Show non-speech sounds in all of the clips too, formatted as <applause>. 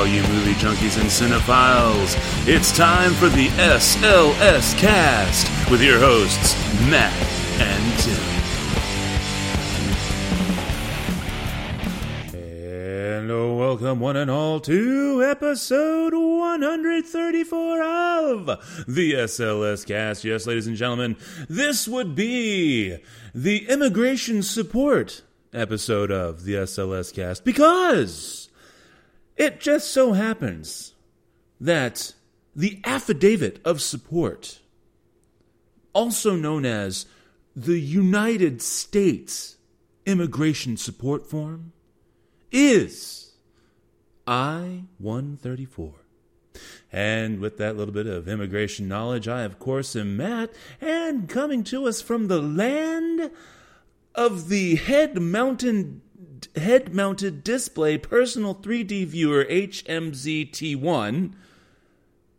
all you movie junkies and cinephiles. It's time for the SLS Cast with your hosts, Matt and Tim. Oh, welcome one and all to episode 134 of the SLS Cast. Yes, ladies and gentlemen, this would be the immigration support episode of the SLS Cast because it just so happens that the affidavit of support, also known as the United States Immigration Support Form, is I 134. And with that little bit of immigration knowledge, I, of course, am Matt, and coming to us from the land of the head mounted head mounted display personal 3D viewer HMZT1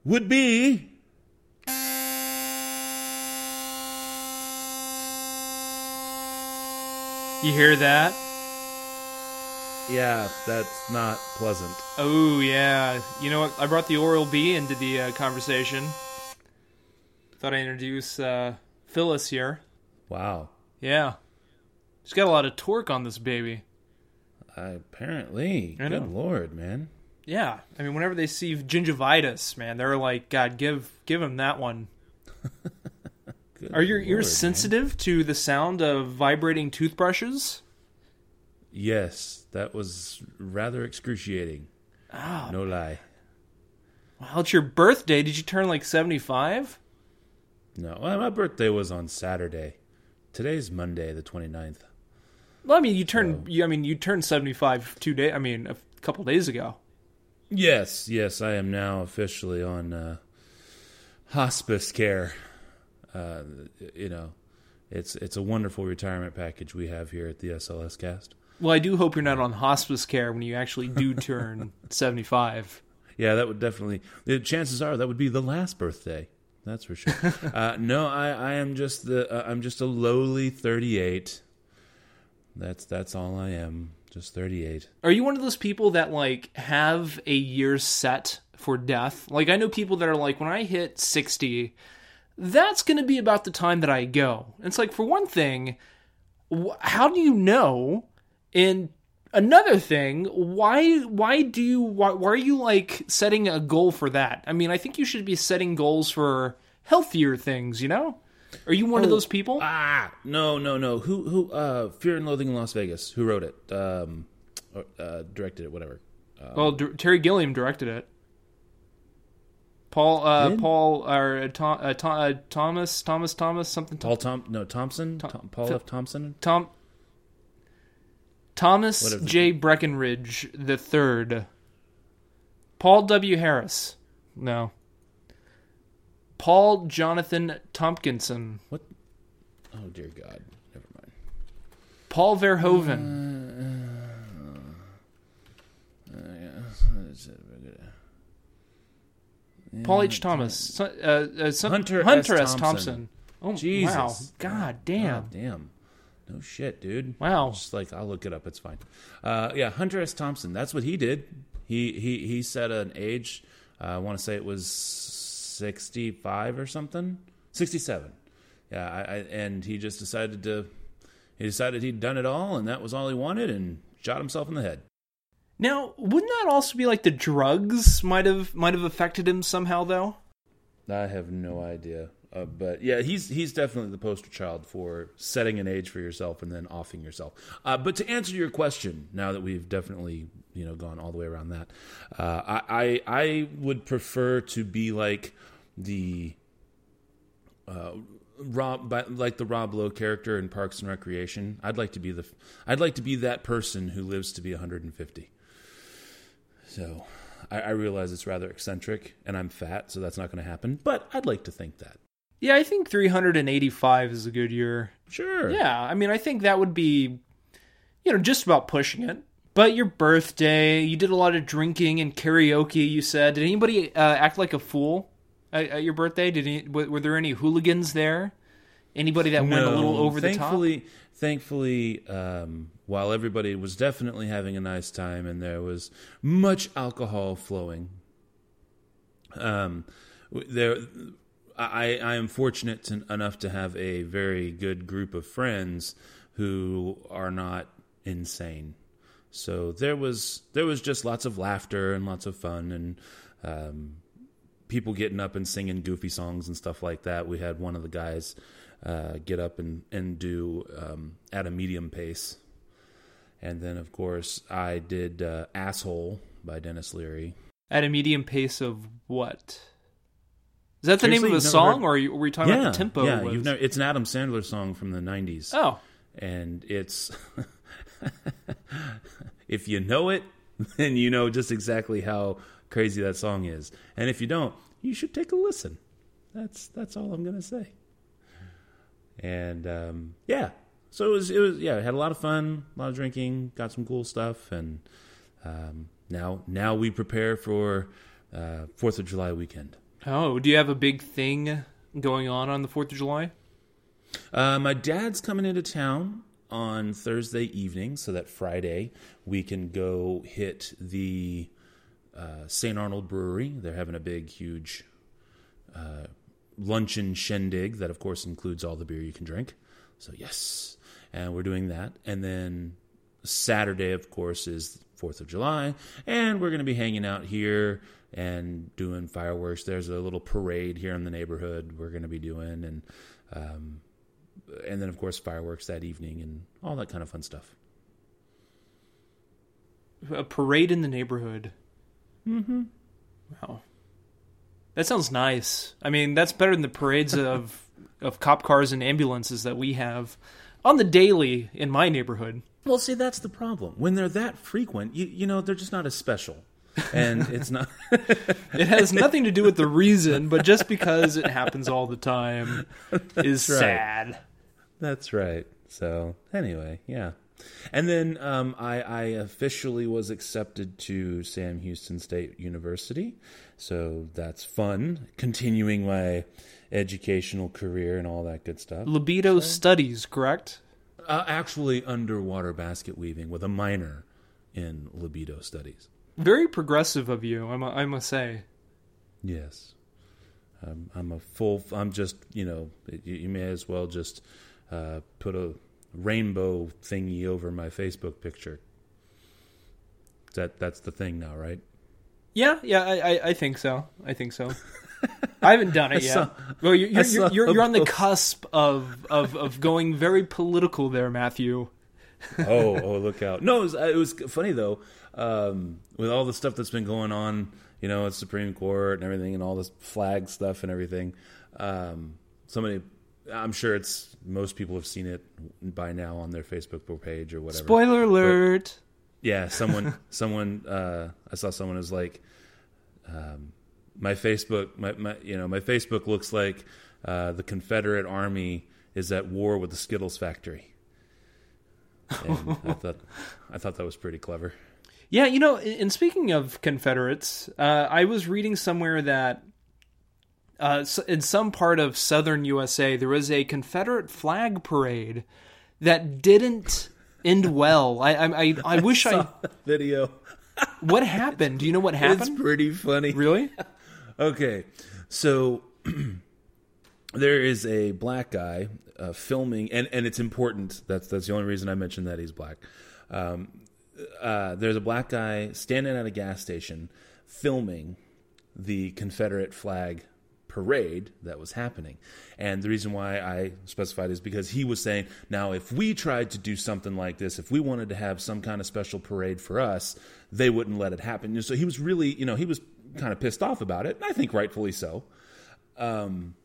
would be You hear that? yeah, that's not pleasant. Oh yeah. You know what? I brought the Oral B into the uh, conversation. Thought I'd introduce uh, Phyllis here. Wow. Yeah. She's got a lot of torque on this baby. Apparently, I good know. lord, man. Yeah. I mean, whenever they see gingivitis, man, they're like, God, give give him that one. <laughs> Are your lord, ears man. sensitive to the sound of vibrating toothbrushes? Yes, that was rather excruciating. Oh, No lie. well, it's your birthday. Did you turn like 75? No, well, my birthday was on Saturday. Today's Monday, the 29th. Well, I mean, you turned. You, I mean, you turned 75 two day. I mean, a couple days ago. Yes, yes, I am now officially on uh, hospice care. Uh, you know, it's it's a wonderful retirement package we have here at the SLS Cast. Well, I do hope you're not on hospice care when you actually do <laughs> turn 75. Yeah, that would definitely. The chances are that would be the last birthday. That's for sure. <laughs> uh, no, I, I am just the uh, I'm just a lowly 38. That's that's all I am. Just 38. Are you one of those people that like have a year set for death? Like I know people that are like when I hit 60, that's going to be about the time that I go. It's like for one thing, how do you know? And another thing, why why do you why, why are you like setting a goal for that? I mean, I think you should be setting goals for healthier things, you know? Are you one of Oh, those people? Ah, no, no, no. Who who uh Fear and Loathing in Las Vegas? Who wrote it? Um or, uh directed it, whatever. Well, D- Terry Gilliam directed it. Paul, uh, Paul, or uh, Tom, uh, Tom, uh, Thomas, Thomas, Thomas, something. Tom, Paul Tom no, Thompson? Tom, Paul F. Thompson? Tom Thomas. J. Breckenridge the third. Paul W. Harris. No. Paul Jonathan Tompkinson. What? Oh dear God. Never mind. Paul Verhoeven. Yeah. Paul H. Thomas. Uh, uh, some- Hunter S. Hunter S. Thompson. Thompson. Oh, Jesus. wow. God damn. God damn. No shit, dude. Wow. Just like I'll look it up. It's fine. Uh, yeah, Hunter S. Thompson. That's what he did. He he he set an age. Uh, I want to say it was sixty-five or something. Sixty-seven. Yeah, I, I, and he just decided to. He decided he'd done it all, and that was all he wanted, and shot himself in the head. Now, wouldn't that also be like the drugs might have might have affected him somehow though? I have no idea. Uh, but yeah, he's he's definitely the poster child for setting an age for yourself and then offing yourself. Uh, but to answer your question, now that we've definitely you know gone all the way around that, uh, I, I I would prefer to be like the uh, Rob, by- like the Rob Lowe character in Parks and Recreation. I'd like to be the I'd like to be that person who lives to be 150. So I, I realize it's rather eccentric, and I'm fat, so that's not going to happen. But I'd like to think that. Yeah, I think 385 is a good year. Sure. Yeah, I mean, I think that would be, you know, just about pushing it. But your birthday, you did a lot of drinking and karaoke. You said, did anybody uh, act like a fool at, at your birthday? Did any, were, were there any hooligans there? Anybody that went a little over the top? thankfully, Thankfully, um, while everybody was definitely having a nice time and there was much alcohol flowing, um, there, I, I am fortunate to, enough to have a very good group of friends who are not insane. So there was there was just lots of laughter and lots of fun and um, people getting up and singing goofy songs and stuff like that. We had one of the guys uh, get up and and do um, at a medium pace, and then of course I did uh, "Asshole" by Denis Leary. At a medium pace of what? Is that the Seriously, name of the song, heard- or are you, were you talking yeah, about the tempo? yeah. was? You've never, it's an Adam Sandler song from the '90s. oh, and it's <laughs> if you know it <laughs> then you know just exactly how crazy that song is. And if you don't you should take a listen. That's that's all i'm gonna say. And um, yeah. So it was it was yeah had a lot of fun a lot of drinking got some cool stuff and um, now now we prepare for uh, fourth of july weekend. Oh, do you have a big thing going on on the Fourth of July? Uh, my dad's coming into town on Thursday evening, so that Friday we can go hit the uh, St. Arnold Brewery. They're having a big, huge uh, luncheon shindig that, of course, includes all the beer you can drink. So, yes. And we're doing that. And then Saturday, of course, is 4th of July. And we're going to be hanging out here and doing fireworks. There's a little parade here in the neighborhood we're going to be doing. And, um, and then, of course, fireworks that evening and all that kind of fun stuff. A parade in the neighborhood. Mm-hmm. Wow, that sounds nice. I mean, that's better than the parades <laughs> of of cop cars and ambulances that we have on the daily in my neighborhood. Well, see, that's the problem. When they're that frequent, you, you know, they're just not as special. And <laughs> it's not. It has nothing to do with the reason, but just because it happens all the time <laughs> is right. sad. That's right. So anyway, yeah. And then um, I, I officially was accepted to Sam Houston State University, so that's fun. Continuing my educational career and all that good stuff. Libido studies, correct? Uh, actually, underwater basket weaving with a minor in libido studies. Very progressive of you, I I must say. Yes. Um, I'm a full. I'm just you know you, you may as well just uh, put a rainbow thingy over my Facebook picture. That that's the thing now, right? Yeah, yeah, I, I, I think so. I think so. <laughs> I haven't done it yet. saw- well, you're you're, you're, you're, you're on the cusp of, of of going very political there, Matthew. oh, oh, <laughs> look out! No, it was, it was funny though. Um, with all the stuff that's been going on, you know, at Supreme Court and everything, and all this flag stuff and everything. Um, somebody, I'm sure it's most people have seen it by now on their Facebook page or whatever. Spoiler alert. Yeah, <laughs> someone, someone, uh, I saw someone was like, um, my Facebook, my, my, you know, my Facebook looks like uh, the Confederate Army is at war with the Skittles factory. And I <laughs> thought, I thought that was pretty clever. Yeah, you know, and speaking of Confederates, uh, I was reading somewhere that uh, in some part of southern USA there was a Confederate flag parade that didn't end well. I I, I, <laughs> I wish I. Video. What happened? Do you know what happened? It's pretty funny. Really? Okay, so <clears throat> there is a black guy uh, filming, and, and it's important. That's that's the only reason I mentioned that he's black. Um, uh, there's a black guy standing at a gas station filming the Confederate flag parade that was happening. And the reason why I specified is because he was saying, now, if we tried to do something like this, if we wanted to have some kind of special parade for us, they wouldn't let it happen. So he was really, you know, he was kind of pissed off about it. And I think rightfully so. Um,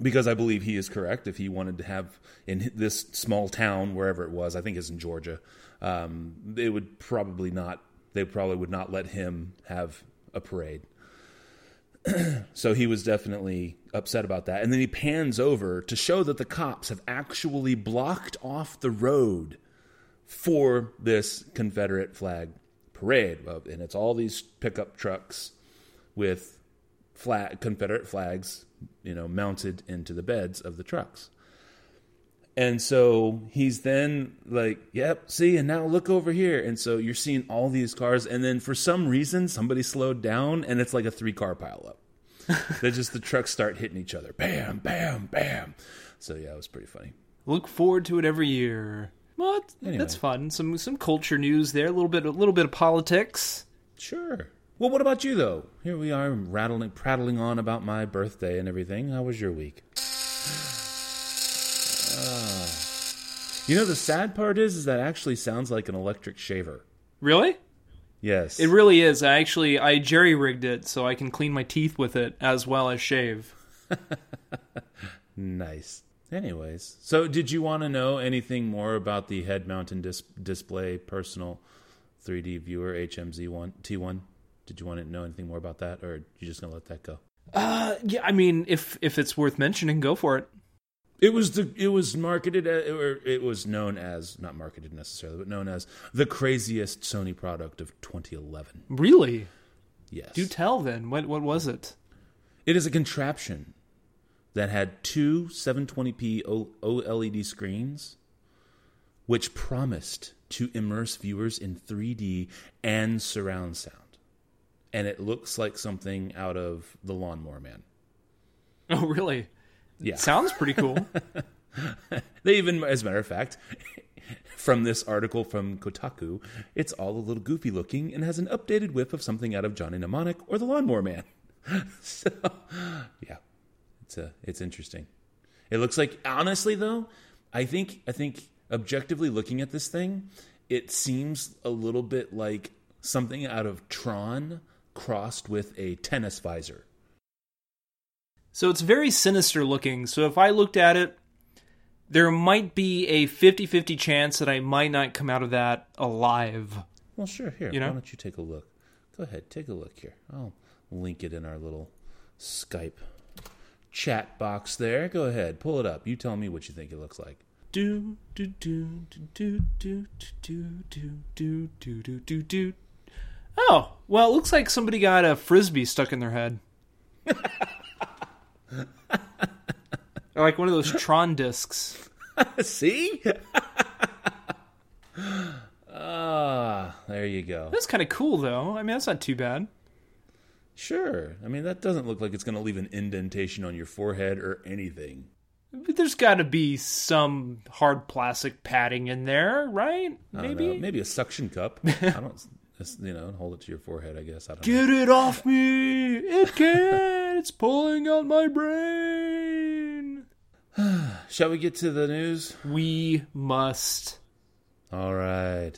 because I believe he is correct. If he wanted to have in this small town, wherever it was, I think it's in Georgia, um, they would probably not. They probably would not let him have a parade. <clears throat> so he was definitely upset about that. And then he pans over to show that the cops have actually blocked off the road for this Confederate flag parade, and it's all these pickup trucks with flag Confederate flags, you know, mounted into the beds of the trucks. And so he's then like, yep, see, and now look over here. And so you're seeing all these cars, and then for some reason, somebody slowed down, and it's like a three car pileup. <laughs> they just the trucks start hitting each other, bam, bam, bam. So yeah, it was pretty funny. Look forward to it every year. Well, that's, Anyway. that's fun. Some some culture news there. A little bit a little bit of politics. Sure. Well, what about you though? Here we are rattling, prattling on about my birthday and everything. How was your week? You know, the sad part is, is that actually sounds like an electric shaver. Really? Yes. It really is. I actually I jerry rigged it so I can clean my teeth with it as well as shave. <laughs> Nice. Anyways, so did you want to know anything more about the head mounted dis- display personal 3D viewer HMZ1 T1? Did you want to know anything more about that, or are you just gonna let that go? Uh, yeah. I mean, if if it's worth mentioning, go for it. It was the it was marketed as, or it was known as not marketed necessarily, but known as the craziest Sony product of 2011. Really? Yes, Do tell then. What what was it? it is a contraption that had two 720p OLED screens, which promised to immerse viewers in 3D and surround sound, and it looks like something out of The Lawnmower Man. Oh, really? Yeah, Sounds pretty cool. <laughs> They even, as a matter of fact, from this article from Kotaku, it's all a little goofy looking and has an updated whip of something out of Johnny Mnemonic or the Lawnmower Man. <laughs> so, yeah, it's a, it's interesting. It looks like, honestly, though, I think, I think, objectively looking at this thing, it seems a little bit like something out of Tron crossed with a tennis visor. So it's very sinister looking. So if I looked at it, there might be a 50 50 chance that I might not come out of that alive. Well, sure. Here, You know? why don't you take a look? Go ahead, take a look here. I'll link it in our little Skype chat box there. Go ahead, pull it up. You tell me what you think it looks like. Do, do, do, do, do, do, do, do, do, do, do, do. Oh, well, it looks like somebody got a frisbee stuck in their head. Or <laughs> like one of those Tron discs. <laughs> See? <laughs> Ah, there you go. That's kind of cool, though. I mean, that's not too bad. Sure. I mean, that doesn't look like it's going to leave an indentation on your forehead or anything. But there's got to be some hard plastic padding in there, right? Maybe. know. Maybe a suction cup. I don't, you know, hold it to your forehead. I guess. I don't know. Get it off me! It can't! it's pulling out my brain! <sighs> Shall we get to the news? We must. All right.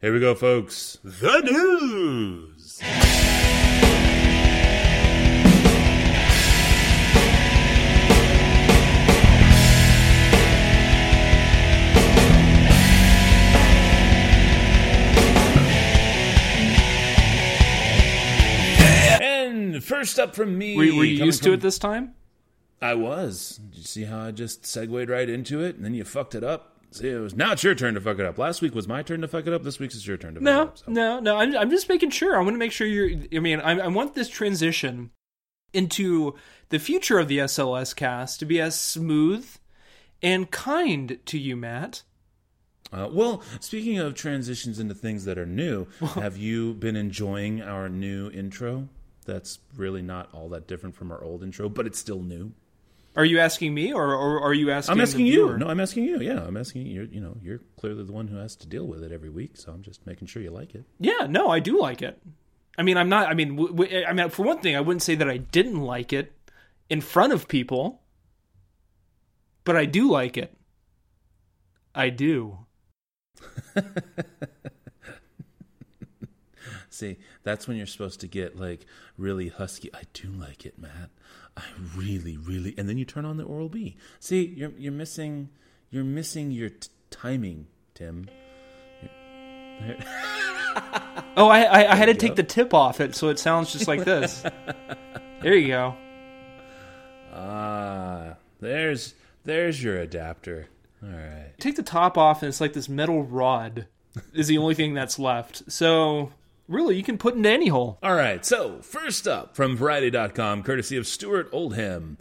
Here we go, folks. The news. First up from me. Were, were you used to it this time? I was. Did you see how I just segued right into it and then you fucked it up? See, it was now it's your turn to fuck it up. Last week was my turn to fuck it up. This week's is your turn to fuck it No, up. so. no, no. I'm, I'm just making sure. I want to make sure you're. I mean, I, I want this transition into the future of the SLS cast to be as smooth and kind to you, Matt. Uh, well, speaking of transitions into things that are new, <laughs> have you been enjoying our new intro? That's really not all that different from our old intro, but it's still new. Are you asking me, or, or are you asking? I'm asking you. No, I'm asking you. Yeah, I'm asking you. You know, you're clearly the one who has to deal with it every week, so I'm just making sure you like it. Yeah, no, I do like it. I mean, I'm not. I mean, w- w- I mean, for one thing, I wouldn't say that I didn't like it in front of people, but I do like it. I do. <laughs> See, that's when you're supposed to get like really husky. I do like it, Matt. I really, really, and then you turn on the Oral B. See, you're you're missing, you're missing your t- timing, Tim. <laughs> Oh, I I, I had to you take the tip off it, so it sounds just like this. <laughs> there you go. Ah, there's there's your adapter. All right. Take the top off, and it's like this metal rod is the only thing that's left. So really, you can put into any hole. All right, so first up from Variety.com, courtesy of Stuart Oldham.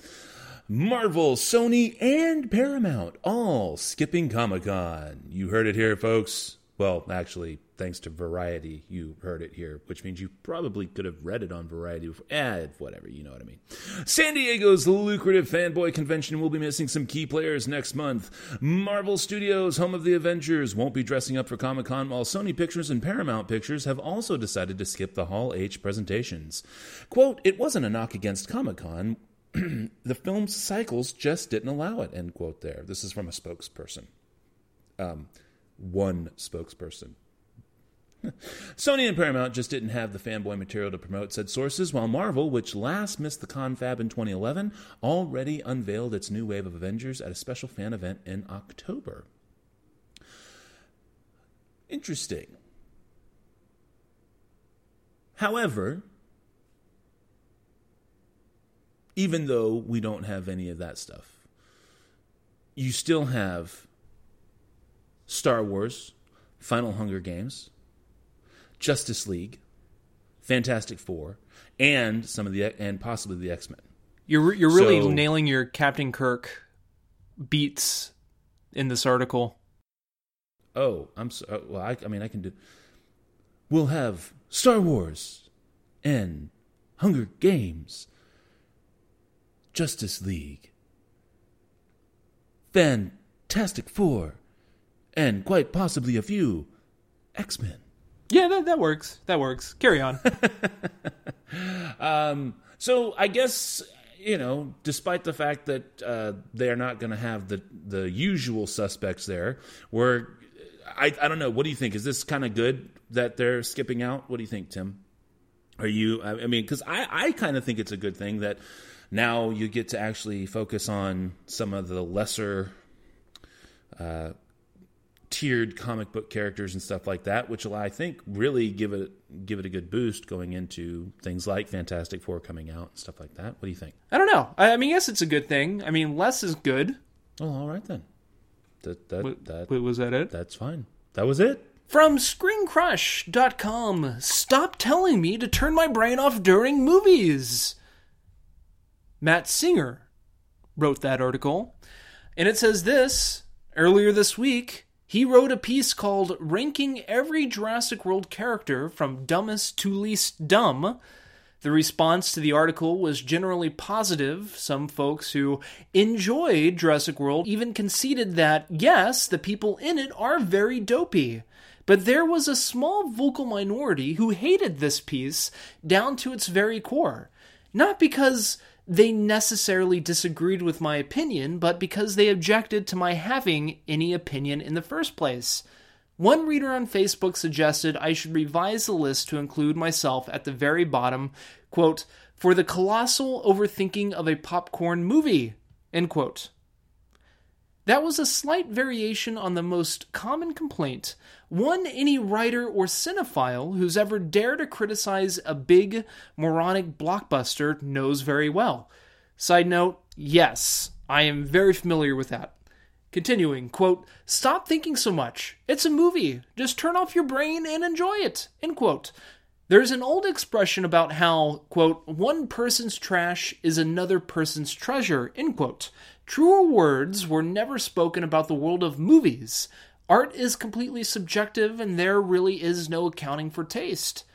Marvel, Sony, and Paramount all skipping Comic Con. You heard it here, folks. Well, actually, thanks to Variety, you heard it here, which means you probably could have read it on Variety before. Eh, whatever, you know what I mean. San Diego's lucrative fanboy convention will be missing some key players next month. Marvel Studios, home of the Avengers, won't be dressing up for Comic Con, while Sony Pictures and Paramount Pictures have also decided to skip the Hall H presentations. Quote, it wasn't a knock against Comic Con. <clears throat> the film's cycles just didn't allow it, end quote there. This is from a spokesperson. Um, one spokesperson. <laughs> Sony and Paramount just didn't have the fanboy material to promote, said sources, while Marvel, which last missed the confab in 2011, already unveiled its new wave of Avengers at a special fan event in October. Interesting. However, even though we don't have any of that stuff, you still have Star Wars, Final Hunger Games, Justice League, Fantastic Four, and some of the and possibly the X Men. You're you're really So- nailing your Captain Kirk beats in this article. Oh, I'm so, uh, well. I, I mean, I can do. We'll have Star Wars, and Hunger Games, Justice League, Fantastic Four, and quite possibly a few X Men. Yeah, that that works. That works. Carry on. <laughs> Um, so I guess you know, despite the fact that uh, they are not going to have the the usual suspects there, where I I don't know. What do you think? Is this kind of good that they're skipping out? What do you think, Tim? Are you? I I mean, because I I kind of think it's a good thing that now you get to actually focus on some of the lesser. Uh, tiered comic book characters and stuff like that, which will I think really give it give it a good boost going into things like Fantastic Four coming out and stuff like that. What do you think? I don't know. I, I mean, yes, it's a good thing. I mean, less is good. Oh, all right then. That that Wait, that wait, was that it? that's fine. That was it. From ScreenCrush.com. Stop telling me to turn my brain off during movies. Matt Singer wrote that article. And it says this earlier this week, he wrote a piece called Ranking Every Jurassic World Character from Dumbest to Least Dumb. The response to the article was generally positive. Some folks who enjoyed Jurassic World even conceded that, yes, the people in it are very dopey. But there was a small vocal minority who hated this piece down to its very core. Not because they necessarily disagreed with my opinion, but because they objected to my having any opinion in the first place. One reader on Facebook suggested I should revise the list to include myself at the very bottom, quote, for the colossal overthinking of a popcorn movie, end quote. That was a slight variation on the most common complaint, one any writer or cinephile who's ever dared to criticize a big, moronic blockbuster knows very well. Side note, yes, I am very familiar with that. Continuing, quote, stop thinking so much. It's a movie. Just turn off your brain and enjoy it, end quote. There's an old expression about how, quote, one person's trash is another person's treasure, end quote. Truer words were never spoken about the world of movies. Art is completely subjective, and there really is no accounting for taste.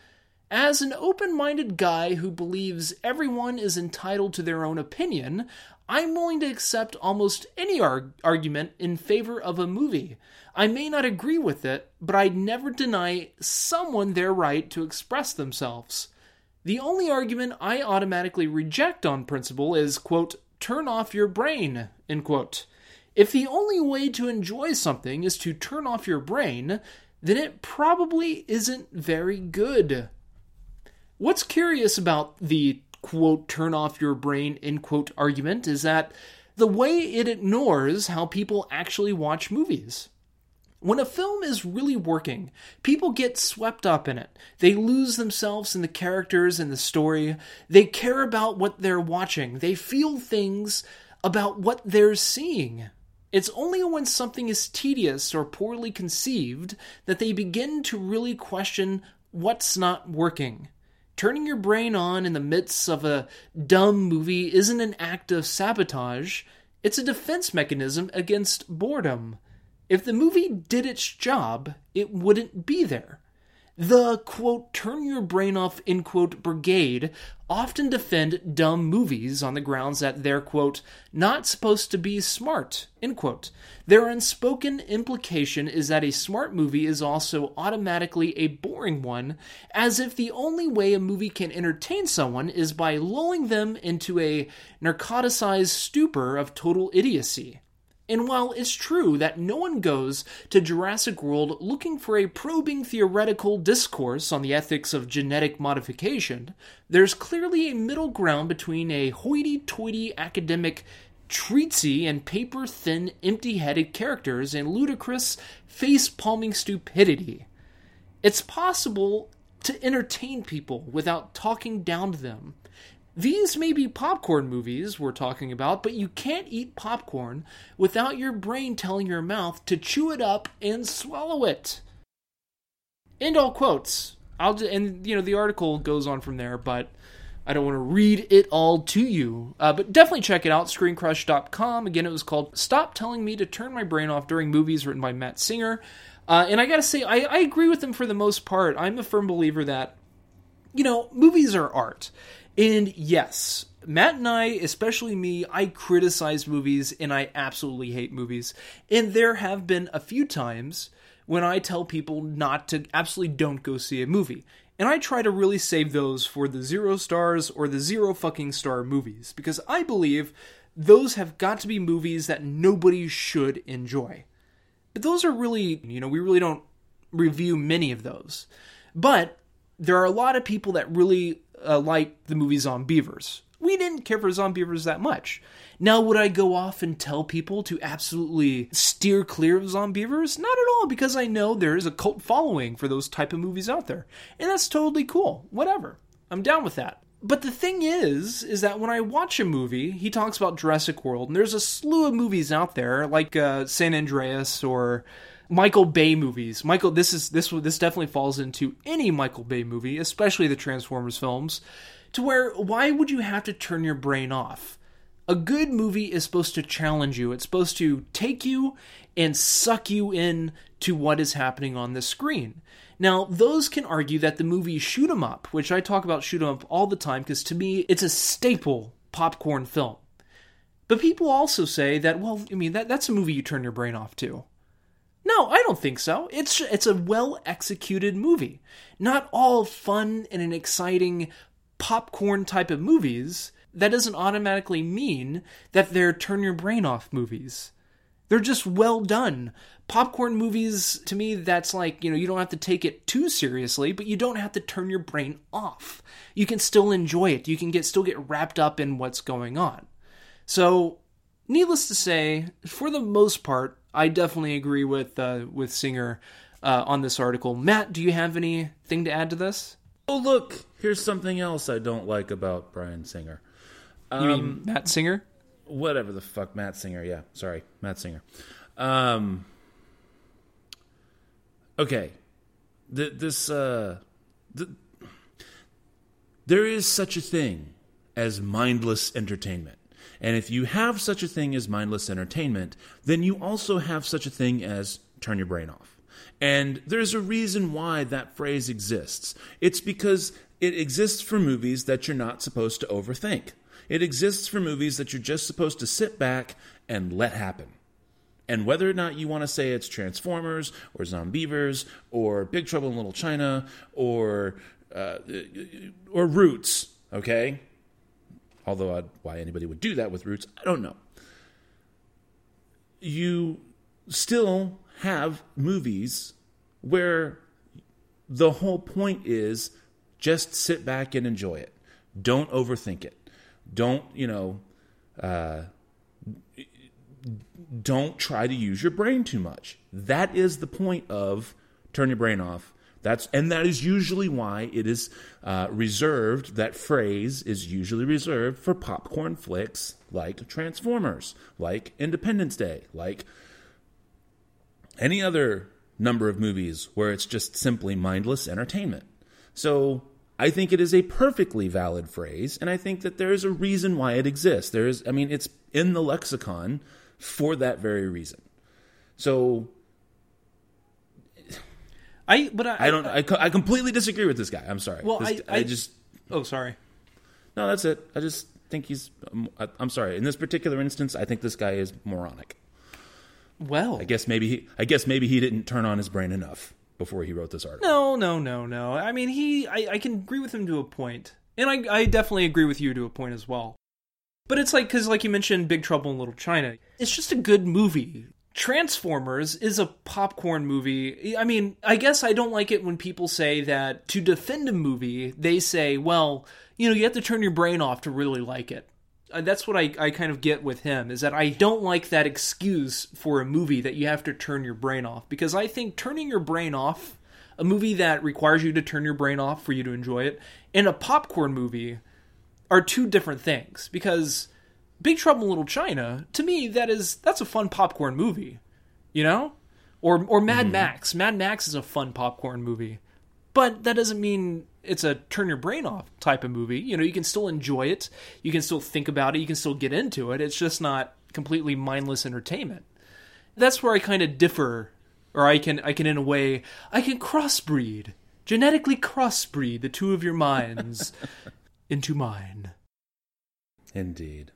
As an open minded guy who believes everyone is entitled to their own opinion, I'm willing to accept almost any arg- argument in favor of a movie. I may not agree with it, but I'd never deny someone their right to express themselves. The only argument I automatically reject on principle is, quote, turn off your brain, end quote. If the only way to enjoy something is to turn off your brain, then it probably isn't very good. What's curious about the quote turn off your brain end quote argument is that the way it ignores how people actually watch movies. When a film is really working, people get swept up in it. They lose themselves in the characters and the story. They care about what they're watching. They feel things about what they're seeing. It's only when something is tedious or poorly conceived that they begin to really question what's not working. Turning your brain on in the midst of a dumb movie isn't an act of sabotage, it's a defense mechanism against boredom. If the movie did its job, it wouldn't be there. The quote, turn your brain off, in quote, brigade often defend dumb movies on the grounds that they're, quote, not supposed to be smart, end quote. Their unspoken implication is that a smart movie is also automatically a boring one, as if the only way a movie can entertain someone is by lulling them into a narcoticized stupor of total idiocy. And while it's true that no one goes to Jurassic World looking for a probing theoretical discourse on the ethics of genetic modification, there's clearly a middle ground between a hoity toity academic treatsy and paper thin, empty headed characters and ludicrous, face palming stupidity. It's possible to entertain people without talking down to them. These may be popcorn movies we're talking about, but you can't eat popcorn without your brain telling your mouth to chew it up and swallow it. End all quotes. I'll just, and you know the article goes on from there, but I don't want to read it all to you. Uh, but definitely check it out, screencrush.com. Again, it was called "Stop Telling Me to Turn My Brain Off During Movies," written by Matt Singer. Uh, and I gotta say, I, I agree with him for the most part. I'm a firm believer that you know movies are art and yes, Matt and I, especially me, I criticize movies and I absolutely hate movies. And there have been a few times when I tell people not to absolutely don't go see a movie. And I try to really save those for the zero stars or the zero fucking star movies because I believe those have got to be movies that nobody should enjoy. But those are really, you know, we really don't review many of those. But there are a lot of people that really uh, like the movie Zombeavers. We didn't care for Zombeavers that much. Now, would I go off and tell people to absolutely steer clear of Zombeavers? Not at all, because I know there is a cult following for those type of movies out there. And that's totally cool. Whatever. I'm down with that. But the thing is, is that when I watch a movie, he talks about Jurassic World, and there's a slew of movies out there, like uh, San Andreas or Michael Bay movies. Michael, this is this this definitely falls into any Michael Bay movie, especially the Transformers films. To where why would you have to turn your brain off? A good movie is supposed to challenge you. It's supposed to take you and suck you in to what is happening on the screen. Now, those can argue that the movie Shoot 'em Up, which I talk about Shoot 'em Up all the time because to me it's a staple popcorn film. But people also say that, well, I mean, that, that's a movie you turn your brain off to. No, I don't think so. It's it's a well executed movie. Not all fun and an exciting popcorn type of movies. That doesn't automatically mean that they're turn your brain off movies. They're just well done. Popcorn movies, to me, that's like, you know, you don't have to take it too seriously, but you don't have to turn your brain off. You can still enjoy it. You can get still get wrapped up in what's going on. So, needless to say, for the most part, I definitely agree with uh, with Singer uh, on this article. Matt, do you have anything to add to this? Oh, look, here's something else I don't like about Bryan Singer. Um, you mean Matt Singer? Whatever the fuck, Matt Singer. Yeah, sorry, Matt Singer. Um, okay, the, this uh, the, there is such a thing as mindless entertainment. And if you have such a thing as mindless entertainment, then you also have such a thing as turn your brain off. And there's a reason why that phrase exists. It's because it exists for movies that you're not supposed to overthink. It exists for movies that you're just supposed to sit back and let happen. And whether or not you want to say it's Transformers or Zombeavers or Big Trouble in Little China or uh, or Roots, okay? Although I'd, why anybody would do that with roots, I don't know. You still have movies where the whole point is just sit back and enjoy it. Don't overthink it. Don't, you know, uh, don't try to use your brain too much. That is the point of turn your brain off that's and that is usually why it is uh, reserved. That phrase is usually reserved for popcorn flicks like Transformers, like Independence Day, like any other number of movies where it's just simply mindless entertainment. So I think it is a perfectly valid phrase, and I think that there is a reason why it exists. There is, I mean, it's in the lexicon for that very reason. So I but I, I don't. I, I completely disagree with this guy. I'm sorry. Well, This- I- I- just oh sorry. no. That's it. I just think he's. um, I- I'm sorry. In this particular instance, I think this guy is moronic. Well, I guess maybe he. I guess maybe he didn't turn on his brain enough before he wrote this article. No, no, no, no. I mean, he. I, I can agree with him to a point, and I, I definitely agree with you to a point as well. But it's like because, like you mentioned, Big Trouble in Little China. It's just a good movie. Transformers is a popcorn movie. I mean, I guess I don't like it when people say that to defend a movie, they say, well, you know, you have to turn your brain off to really like it. Uh, That's what I, I kind of get with him is that I don't like that excuse for a movie that you have to turn your brain off because I think turning your brain off, a movie that requires you to turn your brain off for you to enjoy it, and a popcorn movie are two different things because Big Trouble in Little China, to me, that is that's a fun popcorn movie, you know, or or Mad mm-hmm. Max. Mad Max is a fun popcorn movie, but that doesn't mean it's a turn your brain off type of movie. You know, you can still enjoy it, you can still think about it, you can still get into it. It's just not completely mindless entertainment. That's where I kind of differ, or I can I can in a way I can crossbreed, genetically crossbreed the two of your minds <laughs> into mine. Indeed.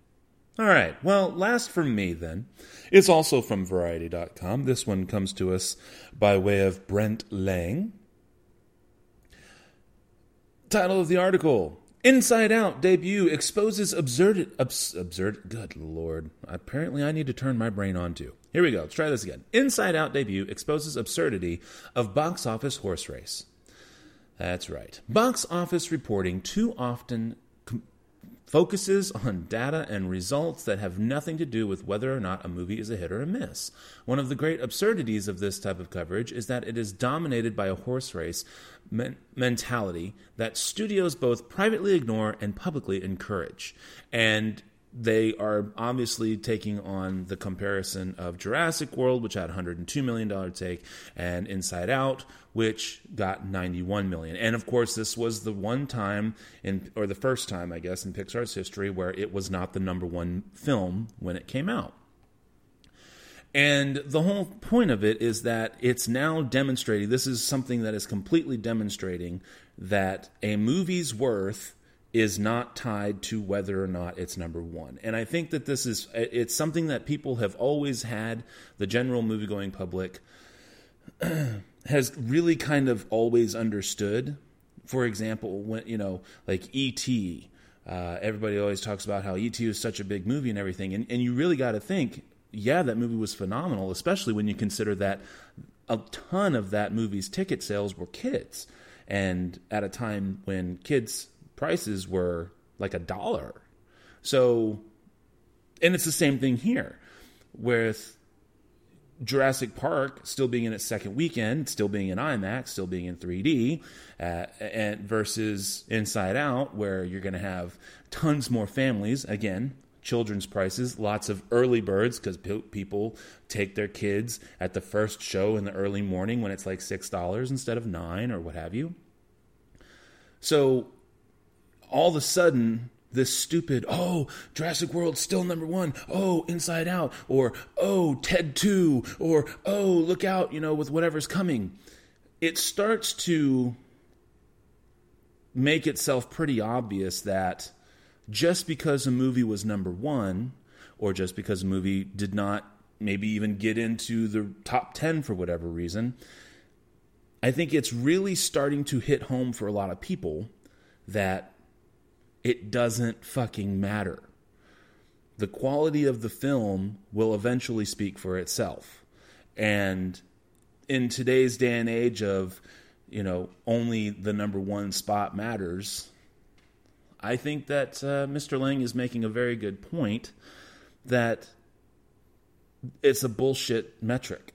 All right. Well, last from me then. It's also from Variety.com. This one comes to us by way of Brent Lang. Title of the article Inside Out debut exposes absurd. Abs, absurd. Good lord. Apparently, I need to turn my brain on too. Here we go. Let's try this again. Inside Out debut exposes absurdity of box office horse race. That's right. Box office reporting too often focuses on data and results that have nothing to do with whether or not a movie is a hit or a miss. One of the great absurdities of this type of coverage is that it is dominated by a horse race men- mentality that studios both privately ignore and publicly encourage. And they are obviously taking on the comparison of Jurassic World, which had $102 million take, and Inside Out, which got 91 million. And of course, this was the one time in, or the first time, I guess, in Pixar's history where it was not the number one film when it came out. And the whole point of it is that it's now demonstrating this is something that is completely demonstrating that a movie's worth is not tied to whether or not it's number one. And I think that this is it's something that people have always had, the general movie going public <clears throat> has really kind of always understood. For example, when you know, like E.T., uh, everybody always talks about how E.T. is such a big movie and everything, and, and you really got to think, yeah, that movie was phenomenal, especially when you consider that a ton of that movie's ticket sales were kids, and at a time when kids' prices were like a dollar. So, and it's the same thing here with Jurassic Park still being in its second weekend, still being in IMAX, still being in 3D, uh, and versus Inside Out, where you're going to have tons more families. Again, children's prices, lots of early birds because pe- people take their kids at the first show in the early morning when it's like six dollars instead of nine or what have you. So all of a sudden this stupid oh Jurassic World still number 1 oh Inside Out or oh Ted 2 or oh look out you know with whatever's coming it starts to make itself pretty obvious that just because a movie was number 1 or just because a movie did not maybe even get into the top 10 for whatever reason I think it's really starting to hit home for a lot of people that it doesn't fucking matter. The quality of the film will eventually speak for itself. And in today's day and age of, you know, only the number one spot matters, I think that uh, Mr. Lang is making a very good point that it's a bullshit metric.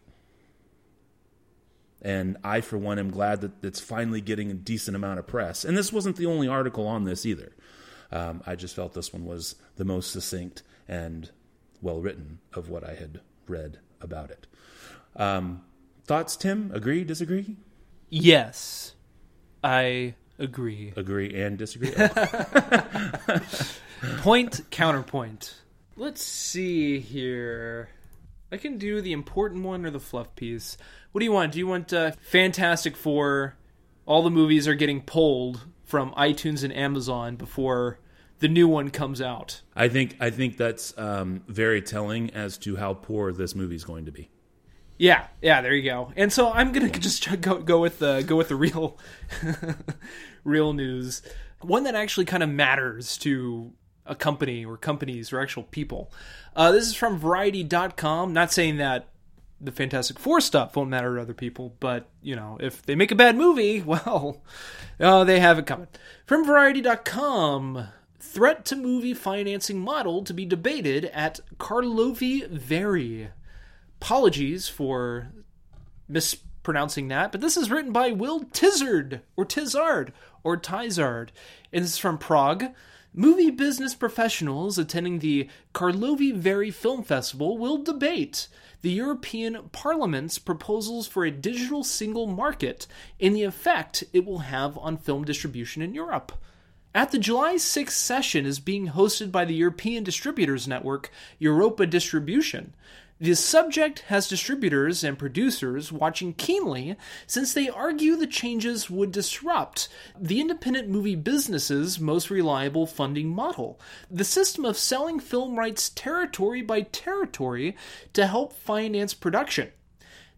And I, for one, am glad that it's finally getting a decent amount of press. And this wasn't the only article on this either. Um, I just felt this one was the most succinct and well written of what I had read about it. Um, thoughts, Tim? Agree? Disagree? Yes, I Agree. Agree and disagree. <laughs> <laughs> Point, counterpoint. Let's see here. I can do the important one or the fluff piece. What do you want? Do you want uh, Fantastic Four? All the movies are getting pulled from iTunes and Amazon before the new one comes out. I think I think that's um, very telling as to how poor this movie is going to be. Yeah, yeah, there you go. And so I'm gonna just <laughs> go go with the go with the real, <laughs> real news, one that actually kind of matters to a company or companies or actual people. Uh, this is from Variety.com. Not saying that the Fantastic Four stuff won't matter to other people, but you know, if they make a bad movie, <laughs> well, uh, they have it coming. From Variety.com. Threat to movie financing model to be debated at Karlovy Vary. Apologies for mispronouncing that, but this is written by Will Tizard, or Tizard, or Tizard. And this is from Prague. Movie business professionals attending the Karlovy Vary Film Festival will debate the European Parliament's proposals for a digital single market and the effect it will have on film distribution in Europe. At the July 6th session is being hosted by the European Distributors Network, Europa Distribution. The subject has distributors and producers watching keenly since they argue the changes would disrupt the independent movie business's most reliable funding model the system of selling film rights territory by territory to help finance production.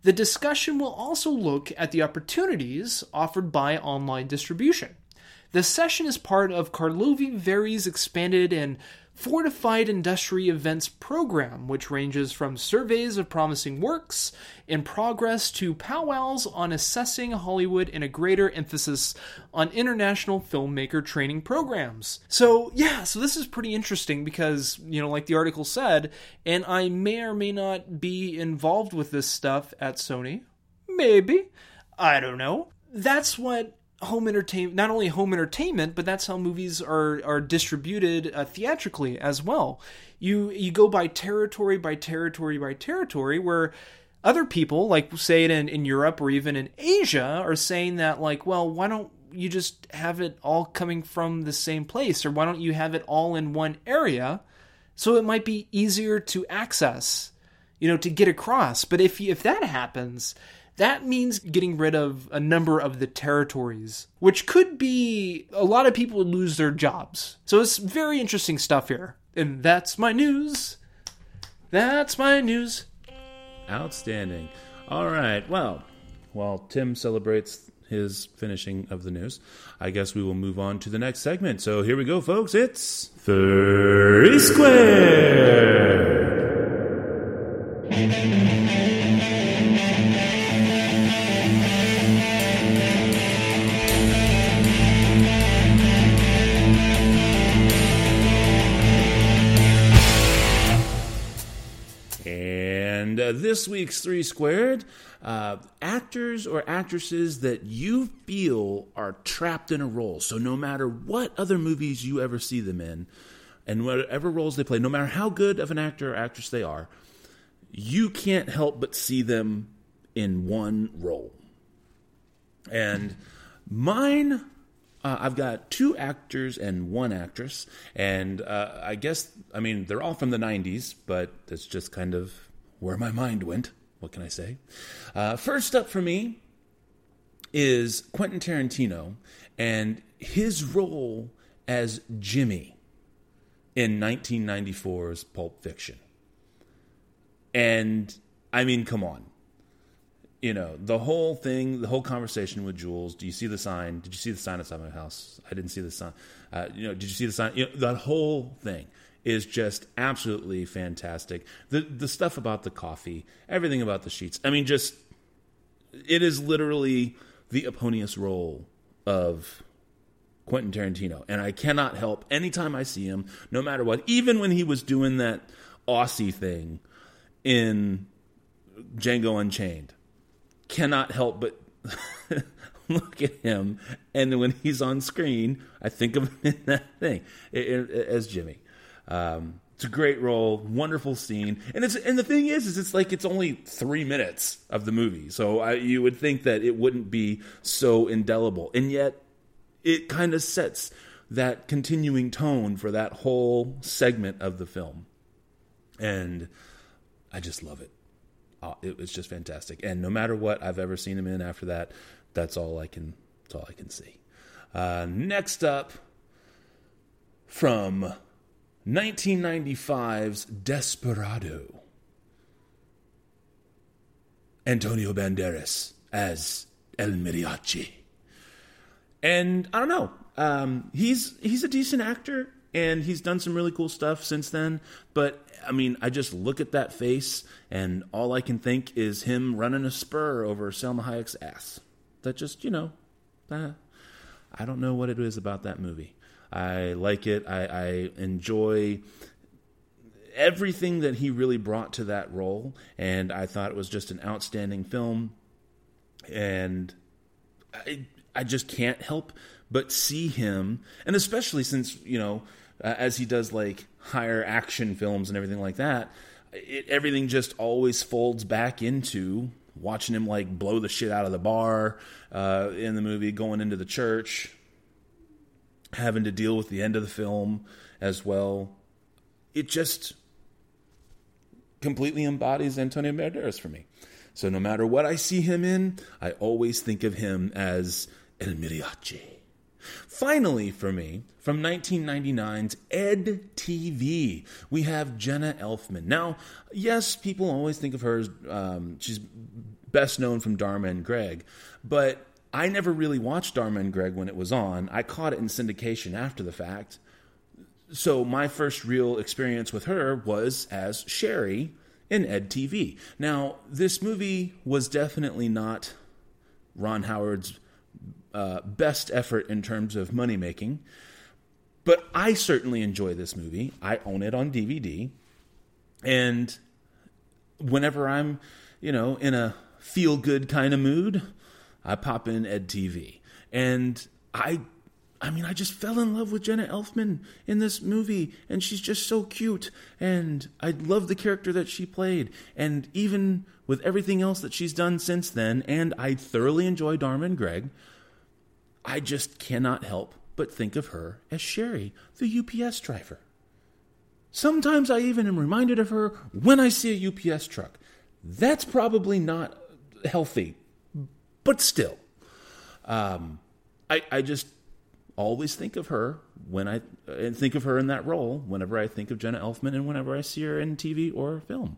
The discussion will also look at the opportunities offered by online distribution. The session is part of Karlovy Vary's expanded and fortified industry events program, which ranges from surveys of promising works in progress to powwows on assessing Hollywood and a greater emphasis on international filmmaker training programs. So, yeah, so this is pretty interesting because, you know, like the article said, and I may or may not be involved with this stuff at Sony. Maybe. I don't know. That's what home entertainment not only home entertainment but that's how movies are are distributed uh, theatrically as well. You you go by territory by territory by territory where other people like say it in, in europe or even in asia are saying that like well why don't you just have it all coming from the same place? Or why don't you have it all in one area? So it might be easier to access you know to get across. But if if that happens that means getting rid of a number of the territories, which could be a lot of people would lose their jobs. So it's very interesting stuff here. And that's my news. That's my news. Outstanding. All right. Well, while Tim celebrates his finishing of the news, I guess we will move on to the next segment. So here we go, folks. It's Three Square. This week's Three Squared uh, actors or actresses that you feel are trapped in a role. So, no matter what other movies you ever see them in, and whatever roles they play, no matter how good of an actor or actress they are, you can't help but see them in one role. And mine uh, I've got two actors and one actress, and uh, I guess I mean they're all from the '90s, but that's just kind of where my mind went. What can I say? Uh, first up for me is Quentin Tarantino and his role as Jimmy in 1994's Pulp Fiction. And I mean, come on you know, the whole thing, the whole conversation with Jules. Do you see the sign? Did you see the sign outside my house? I didn't see the sign. Uh, you know, did you see the sign? You know, that whole thing is just absolutely fantastic. The the stuff about the coffee, everything about the sheets. I mean, just it is literally the Eponius role of Quentin Tarantino, and I cannot help anytime I see him, no matter what. Even when he was doing that Aussie thing in Django Unchained cannot help but <laughs> look at him, and when he's on screen, I think of him in that thing as Jimmy. Um, it's a great role, wonderful scene, and it's and the thing is, is it's like it's only three minutes of the movie, so I, you would think that it wouldn't be so indelible, and yet it kind of sets that continuing tone for that whole segment of the film. And I just love it. Oh, it was just fantastic. And no matter what I've ever seen him in after that, that's all I can that's all I can see. Uh, next up from 1995's Desperado. Antonio Banderas as El Mariachi. And I don't know. Um, he's he's a decent actor and he's done some really cool stuff since then. But I mean, I just look at that face and all I can think is him running a spur over Salma Hayek's ass. That just, you know, uh, I don't know what it is about that movie. I like it. I, I enjoy everything that he really brought to that role, and I thought it was just an outstanding film. And I, I just can't help but see him, and especially since you know, uh, as he does like higher action films and everything like that, it, everything just always folds back into watching him like blow the shit out of the bar uh, in the movie, going into the church, having to deal with the end of the film as well. It just completely embodies Antonio Banderas for me. So no matter what I see him in, I always think of him as El Mariachi. Finally, for me, from 1999's Ed TV, we have Jenna Elfman. Now, yes, people always think of her as um, she's best known from Dharma and Greg, but I never really watched Dharma and Greg when it was on. I caught it in syndication after the fact. So my first real experience with her was as Sherry in Ed TV. Now, this movie was definitely not Ron Howard's uh, best effort in terms of money making. But I certainly enjoy this movie. I own it on DVD. And whenever I'm, you know, in a feel good kind of mood, I pop in Ed TV. And I I mean, I just fell in love with Jenna Elfman in this movie, and she's just so cute, and I love the character that she played, and even with everything else that she's done since then, and I thoroughly enjoy Dharma and Greg, I just cannot help but think of her as Sherry, the UPS driver. Sometimes I even am reminded of her when I see a UPS truck. That's probably not healthy, but still. Um, I, I just always think of her when I and think of her in that role whenever I think of Jenna Elfman and whenever I see her in TV or film.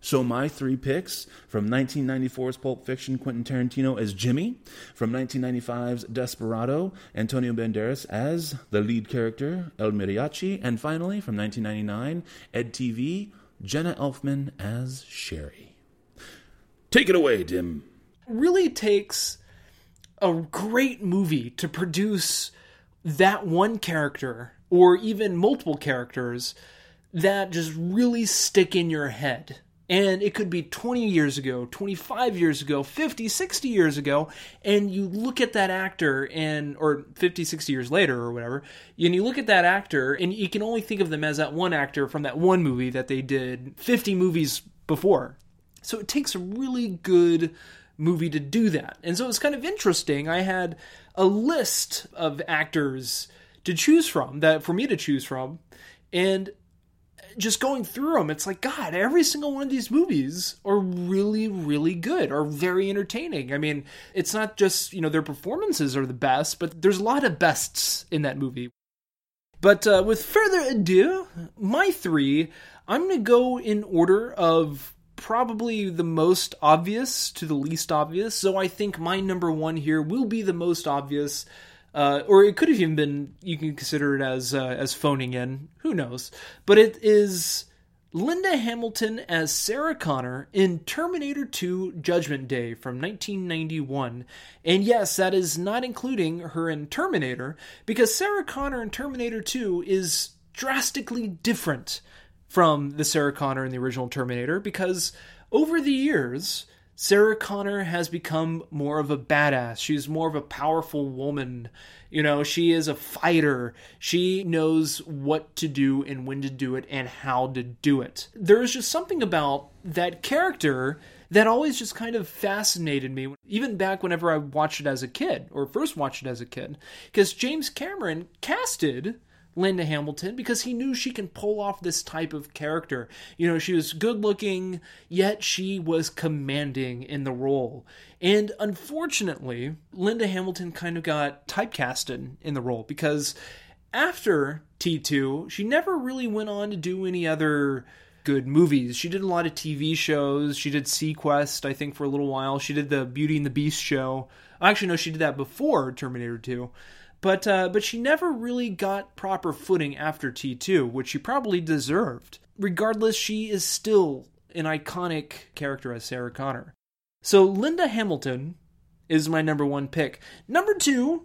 So my three picks from 1994's Pulp Fiction, Quentin Tarantino as Jimmy, from 1995's Desperado, Antonio Banderas as the lead character El Mariachi, and finally from 1999, Ed TV, Jenna Elfman as Sherry. Take it away, Tim. Really takes a great movie to produce that one character or even multiple characters that just really stick in your head. And it could be 20 years ago 25 years ago 50 60 years ago and you look at that actor and or 50 60 years later or whatever and you look at that actor and you can only think of them as that one actor from that one movie that they did 50 movies before. So it takes a really good movie to do that and so it's kind of interesting i had a list of actors to choose from that for me to choose from and just going through them, it's like, God, every single one of these movies are really, really good, are very entertaining. I mean, it's not just, you know, their performances are the best, but there's a lot of bests in that movie. But uh, with further ado, my three, I'm to go in order of probably the most obvious to the least obvious. So I think my number one here will be the most obvious. Uh, or it could have even been you can consider it as uh, as phoning in. Who knows? But it is Linda Hamilton as Sarah Connor in Terminator 2 Judgment Day from 1991. And yes, that is not including her in Terminator, because Sarah Connor in Terminator 2 is drastically different from the Sarah Connor in the original Terminator, because over the years, Sarah Connor has become more of a badass. She's more of a powerful woman. You know, she is a fighter. She knows what to do and when to do it and how to do it. There is just something about that character that always just kind of fascinated me, even back whenever I watched it as a kid, or first watched it as a kid. Because James Cameron casted Linda Hamilton because he knew she can pull off this type of character. You know, she was good looking, yet she was commanding in the role. And unfortunately, Linda Hamilton kind of got typecasted in the role because after T2, she never really went on to do any other good movies. She did a lot of TV shows. She did seaQuest, I think, for a little while. She did the Beauty and the Beast show. Actually, no, she did that before Terminator 2. But uh, but she never really got proper footing after T2, which she probably deserved. Regardless, she is still an iconic character as Sarah Connor. So Linda Hamilton is my number one pick. Number two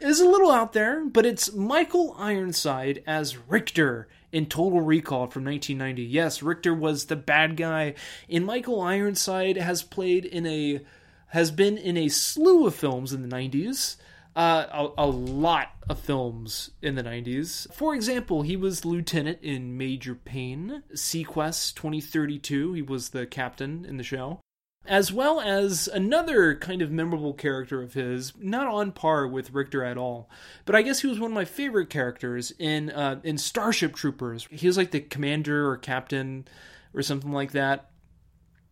is a little out there, but it's Michael Ironside as Richter in Total Recall from 1990. Yes, Richter was the bad guy, and Michael Ironside has played in a has been in a slew of films in the 90s. Uh, a, a, lot of films in the 90s. For example, he was lieutenant in Major Payne, seaQuest 2032. He was the captain in the show. As well as another kind of memorable character of his, not on par with Richter at all, but I guess he was one of my favorite characters in uh, in Starship Troopers. He was like the commander or captain or something like that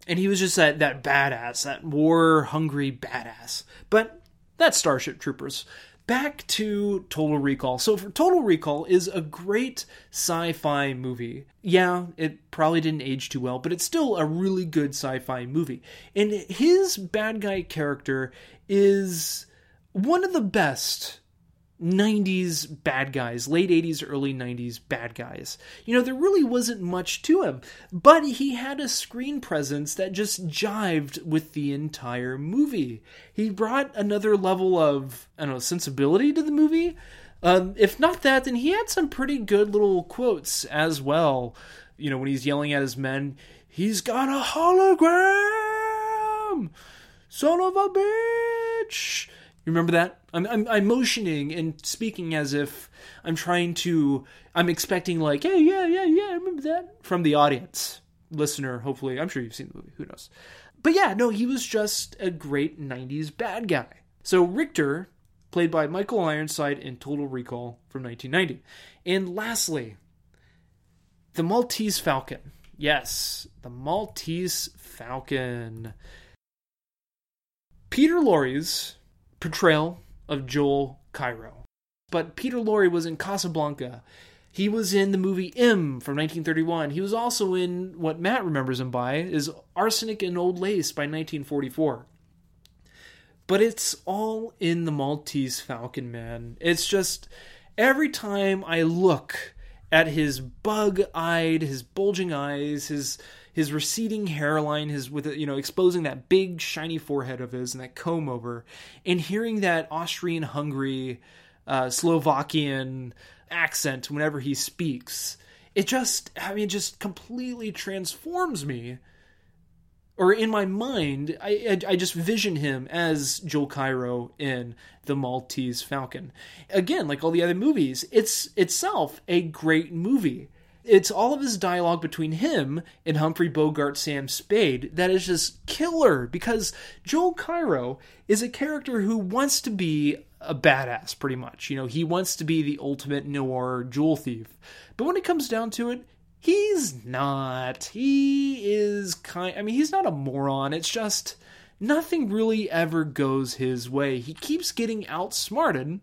and he was just that that badass, that war hungry badass. But that's Starship Troopers. Back to Total Recall. So, for Total Recall is a great sci-fi movie. Yeah, it probably didn't age too well, but it's still a really good sci-fi movie. And his bad guy character is one of the best 90s bad guys, late 80s, early 90s bad guys. You know, there really wasn't much to him, but he had a screen presence that just jived with the entire movie. He brought another level of, I don't know, sensibility to the movie. Um, if not that, then he had some pretty good little quotes as well. You know, when he's yelling at his men, he's got a hologram! Son of a bitch! You remember that? I'm, I'm, I'm motioning and speaking as if I'm trying to. I'm expecting like, yeah, yeah, yeah, yeah. I remember that from the audience, listener. Hopefully, I'm sure you've seen the movie. Who knows? But yeah, no, he was just a great '90s bad guy. So Richter, played by Michael Ironside in Total Recall from 1990, and lastly, the Maltese Falcon. Yes, the Maltese Falcon. Peter Lorre's portrayal of Joel Cairo. But Peter Lorre was in Casablanca. He was in the movie M from 1931. He was also in what Matt remembers him by is Arsenic and Old Lace by 1944. But it's all in the Maltese Falcon, man. It's just every time I look at his bug-eyed, his bulging eyes, his his receding hairline, his with you know exposing that big shiny forehead of his and that comb over, and hearing that Austrian Hungary, uh, Slovakian accent whenever he speaks, it just I mean it just completely transforms me. Or in my mind, I, I, I just vision him as Joel Cairo in The Maltese Falcon. Again, like all the other movies, it's itself a great movie it's all of his dialogue between him and Humphrey Bogart Sam Spade that is just killer because Joel Cairo is a character who wants to be a badass pretty much. You know, he wants to be the ultimate noir jewel thief. But when it comes down to it, he's not. He is kind I mean, he's not a moron. It's just nothing really ever goes his way. He keeps getting outsmarted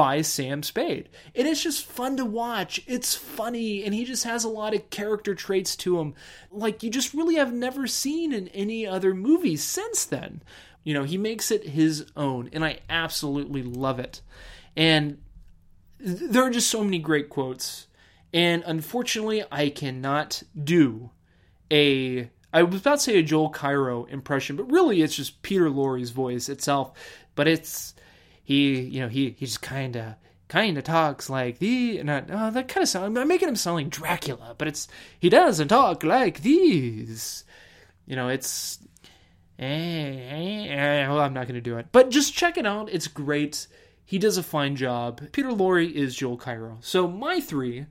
by Sam Spade. And it's just fun to watch. It's funny, and he just has a lot of character traits to him, like you just really have never seen in any other movie since then. You know, he makes it his own, and I absolutely love it. And there are just so many great quotes. And unfortunately, I cannot do a I was about to say a Joel Cairo impression, but really it's just Peter Lorre's voice itself. But it's he you know he he just kind of kind of talks like the I, oh, that kind of sound I'm making him sound like Dracula, but it's he doesn't talk like these. You know, it's eh, eh, well, I'm not going to do it. But just check it out. It's great. He does a fine job. Peter Lorre is Joel Cairo. So my three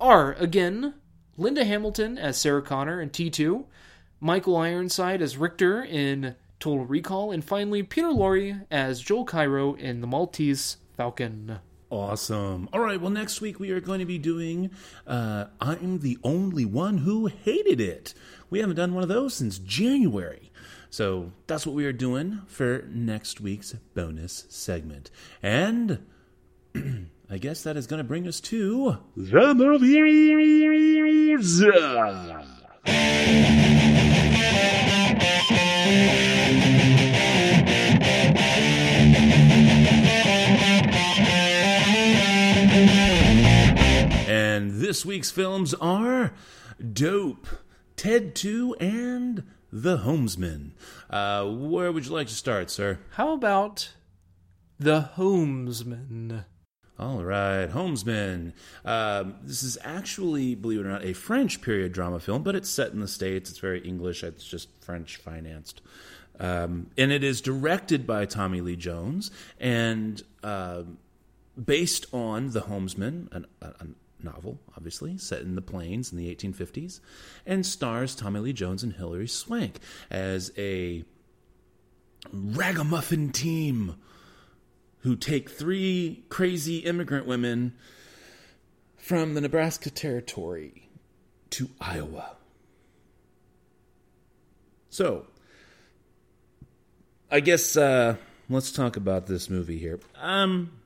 are, again, Linda Hamilton as Sarah Connor in T2, Michael Ironside as Richter in Total Recall, and finally Peter Lorre as Joel Cairo in The Maltese Falcon. Awesome. All right. Well, next week we are going to be doing uh, I'm the Only One Who Hated It. We haven't done one of those since January. So that's what we are doing for next week's bonus segment. And <clears throat> I guess that is going to bring us to the movies. This week's films are Dope, Ted 2, and The Homesman. Uh, where would you like to start, sir? How about The Homesman? All right, Homesman. Um, this is actually, believe it or not, a French period drama film, but it's set in the States. It's very English, it's just French financed. Um, and it is directed by Tommy Lee Jones and uh, based on The Homesman, an, a, a novel, obviously, set in the plains in the 1850s, and stars Tommy Lee Jones and Hilary Swank as a ragamuffin team who take three crazy immigrant women from the Nebraska Territory to Iowa. So, I guess uh, let's talk about this movie here. Um,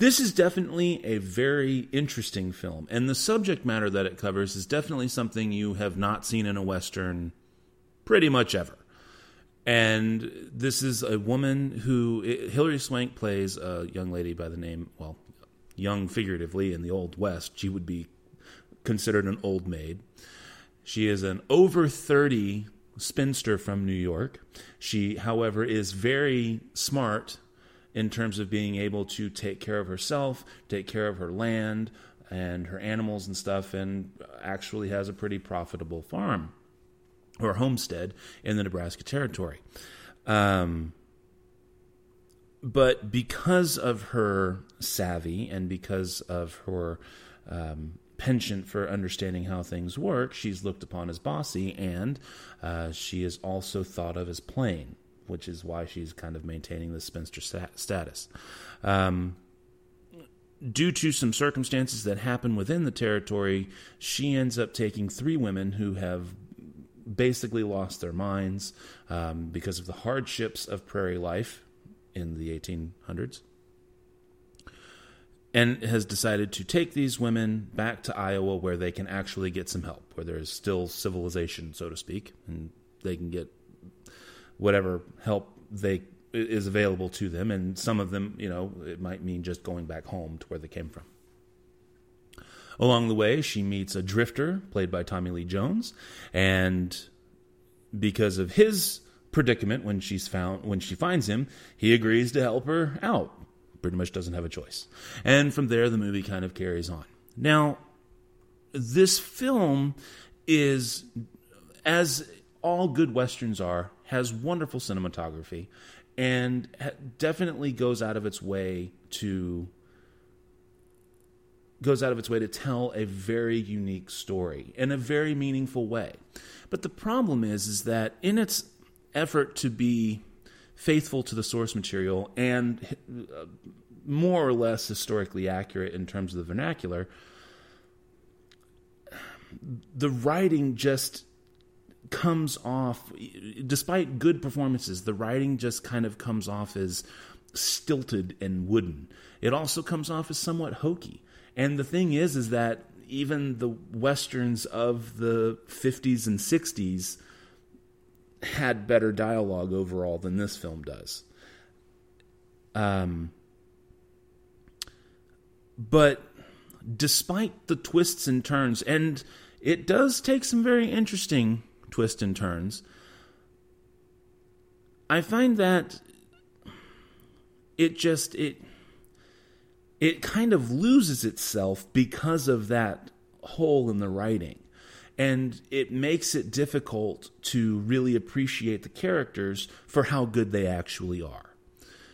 this is definitely a very interesting film, and the subject matter that it covers is definitely something you have not seen in a Western pretty much ever. And this is a woman who Hilary Swank plays a young lady by the name, well, young figuratively in the Old West. She would be considered an old maid. She is an over 30 spinster from New York. She, however, is very smart in terms of being able to take care of herself, take care of her land and her animals and stuff, and actually has a pretty profitable farm or homestead in the Nebraska Territory. Um, but because of her savvy and because of her um, penchant for understanding how things work, she's looked upon as bossy, and uh, she is also thought of as plain, which is why she's kind of maintaining the spinster status. Um, due to some circumstances that happen within the territory, she ends up taking three women who have basically lost their minds um, because of the hardships of prairie life in the 1800s and has decided to take these women back to Iowa where they can actually get some help, where there's still civilization, so to speak, and they can get whatever help they is available to them. And some of them, you know, it might mean just going back home to where they came from. Along the way, she meets a drifter played by Tommy Lee Jones, and because of his predicament when she's found when she finds him, he agrees to help her out. Pretty much doesn't have a choice. And from there the movie kind of carries on. Now, this film is as all good westerns are, has wonderful cinematography and definitely goes out of its way to goes out of its way to tell a very unique story in a very meaningful way. But the problem is is that in its effort to be faithful to the source material and uh, more or less historically accurate in terms of the vernacular, the writing just comes off despite good performances the writing just kind of comes off as stilted and wooden it also comes off as somewhat hokey and the thing is, is that even the westerns of the 50s and 60s had better dialogue overall than this film does. Um, but despite the twists and turns, and it does take some very interesting twists and turns, I find that it just it it kind of loses itself because of that hole in the writing. and it makes it difficult to really appreciate the characters for how good they actually are.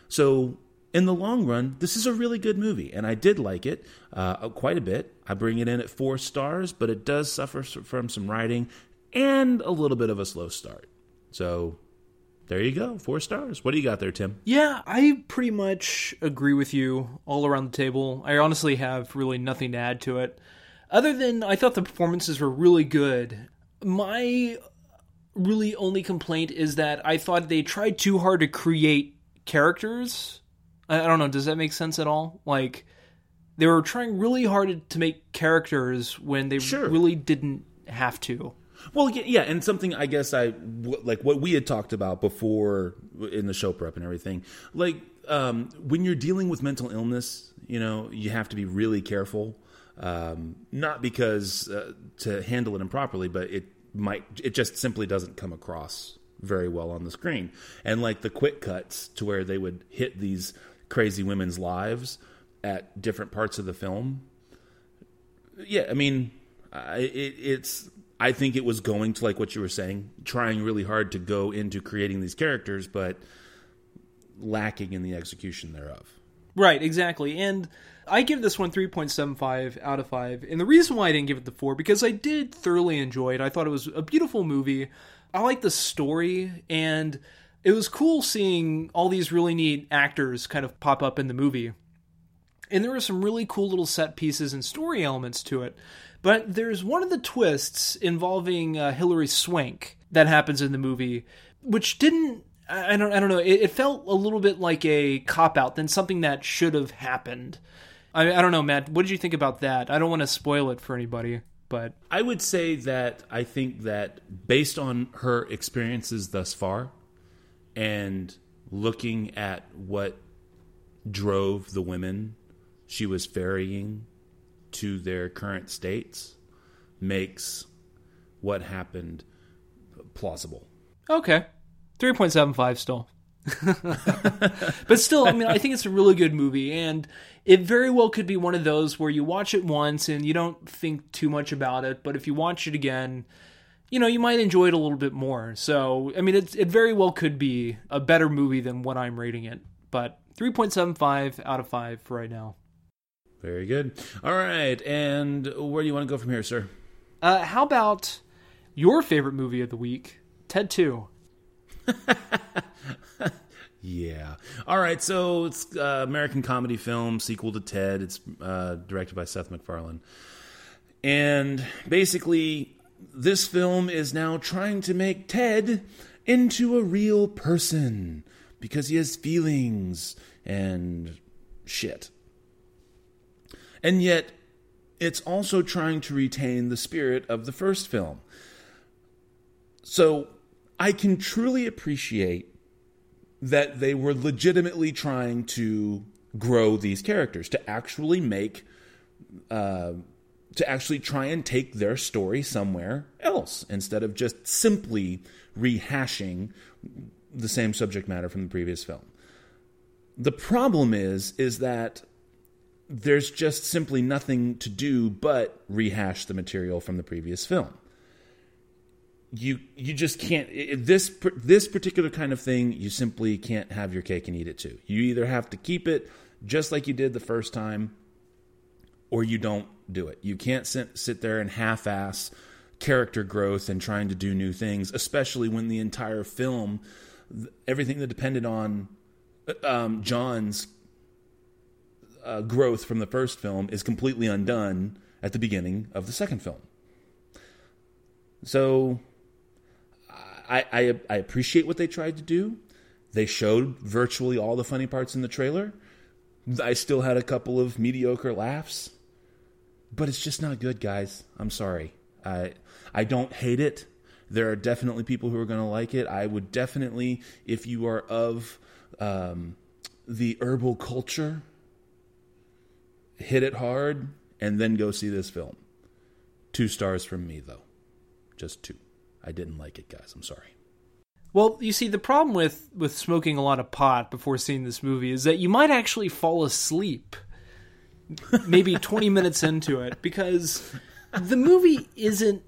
So, in the long run, this is a really good movie, and I did like it uh, quite a bit. I bring it in at four stars, but it does suffer from some writing and a little bit of a slow start. So, there you go, four stars. What do you got there, Tim? Yeah, I pretty much agree with you all around the table. I honestly have really nothing to add to it. Other than I thought the performances were really good. My really only complaint is that I thought they tried too hard to create characters. I, don't know, does that make sense at all? Like they were trying really hard to make characters when they sure. really didn't have to. Well, yeah, and something I guess I like what we had talked about before in the show prep and everything. Like um, when you're dealing with mental illness, you know, you have to be really careful. Um, not because uh, to handle it improperly, but it might it just simply doesn't come across very well on the screen. And like the quick cuts to where they would hit these crazy women's lives at different parts of the film. Yeah, I mean, I, it, it's I think it was going to like what you were saying, trying really hard to go into creating these characters, but lacking in the execution thereof. Right, exactly. And I give this one 3.75 out of 5. And the reason why I didn't give it the 4 because I did thoroughly enjoy it. I thought it was a beautiful movie. I like the story and it was cool seeing all these really neat actors kind of pop up in the movie. And there are some really cool little set pieces and story elements to it. But there's one of the twists involving uh, Hilary Swank that happens in the movie, which didn't. I don't. I don't know. It, it felt a little bit like a cop out than something that should have happened. I, I don't know, Matt. What did you think about that? I don't want to spoil it for anybody, but I would say that I think that based on her experiences thus far, and looking at what drove the women she was ferrying to their current states makes what happened plausible. Okay. 3.75 still. <laughs> <laughs> but still, I mean, I think it's a really good movie, and it very well could be one of those where you watch it once and you don't think too much about it, but if you watch it again, you know, you might enjoy it a little bit more. So, I mean, it, it very well could be a better movie than what I'm rating it, but 3.75 out of 5 for right now. Very good. All right, and where do you want to go from here, sir? Uh, how about your favorite movie of the week, Ted Two? <laughs> yeah. All right. So it's uh, American comedy film sequel to Ted. It's uh, directed by Seth MacFarlane, and basically, this film is now trying to make Ted into a real person because he has feelings and shit and yet it's also trying to retain the spirit of the first film. So I can truly appreciate that they were legitimately trying to grow these characters, to actually make, uh, to actually try and take their story somewhere else instead of just simply rehashing the same subject matter from the previous film. The problem is, is that there's just simply nothing to do but rehash the material from the previous film. You you just can't this this particular kind of thing you simply can't have your cake and eat it too. You either have to keep it just like you did the first time or you don't do it. You can't sit, sit there and half-ass character growth and trying to do new things, especially when the entire film everything that depended on um, John's uh, growth from the first film is completely undone at the beginning of the second film. So I, I, I appreciate what they tried to do. They showed virtually all the funny parts in the trailer. I still had a couple of mediocre laughs, but it's just not good, guys. I'm sorry. I I don't hate it. There are definitely people who are going to like it. I would definitely, if you are of um, the herbal culture, hit it hard, and then go see this film. Two stars from me, though. Just two. I didn't like it, guys. I'm sorry. Well, you see, the problem with, with smoking a lot of pot before seeing this movie is that you might actually fall asleep maybe <laughs> 20 minutes into it because the movie isn't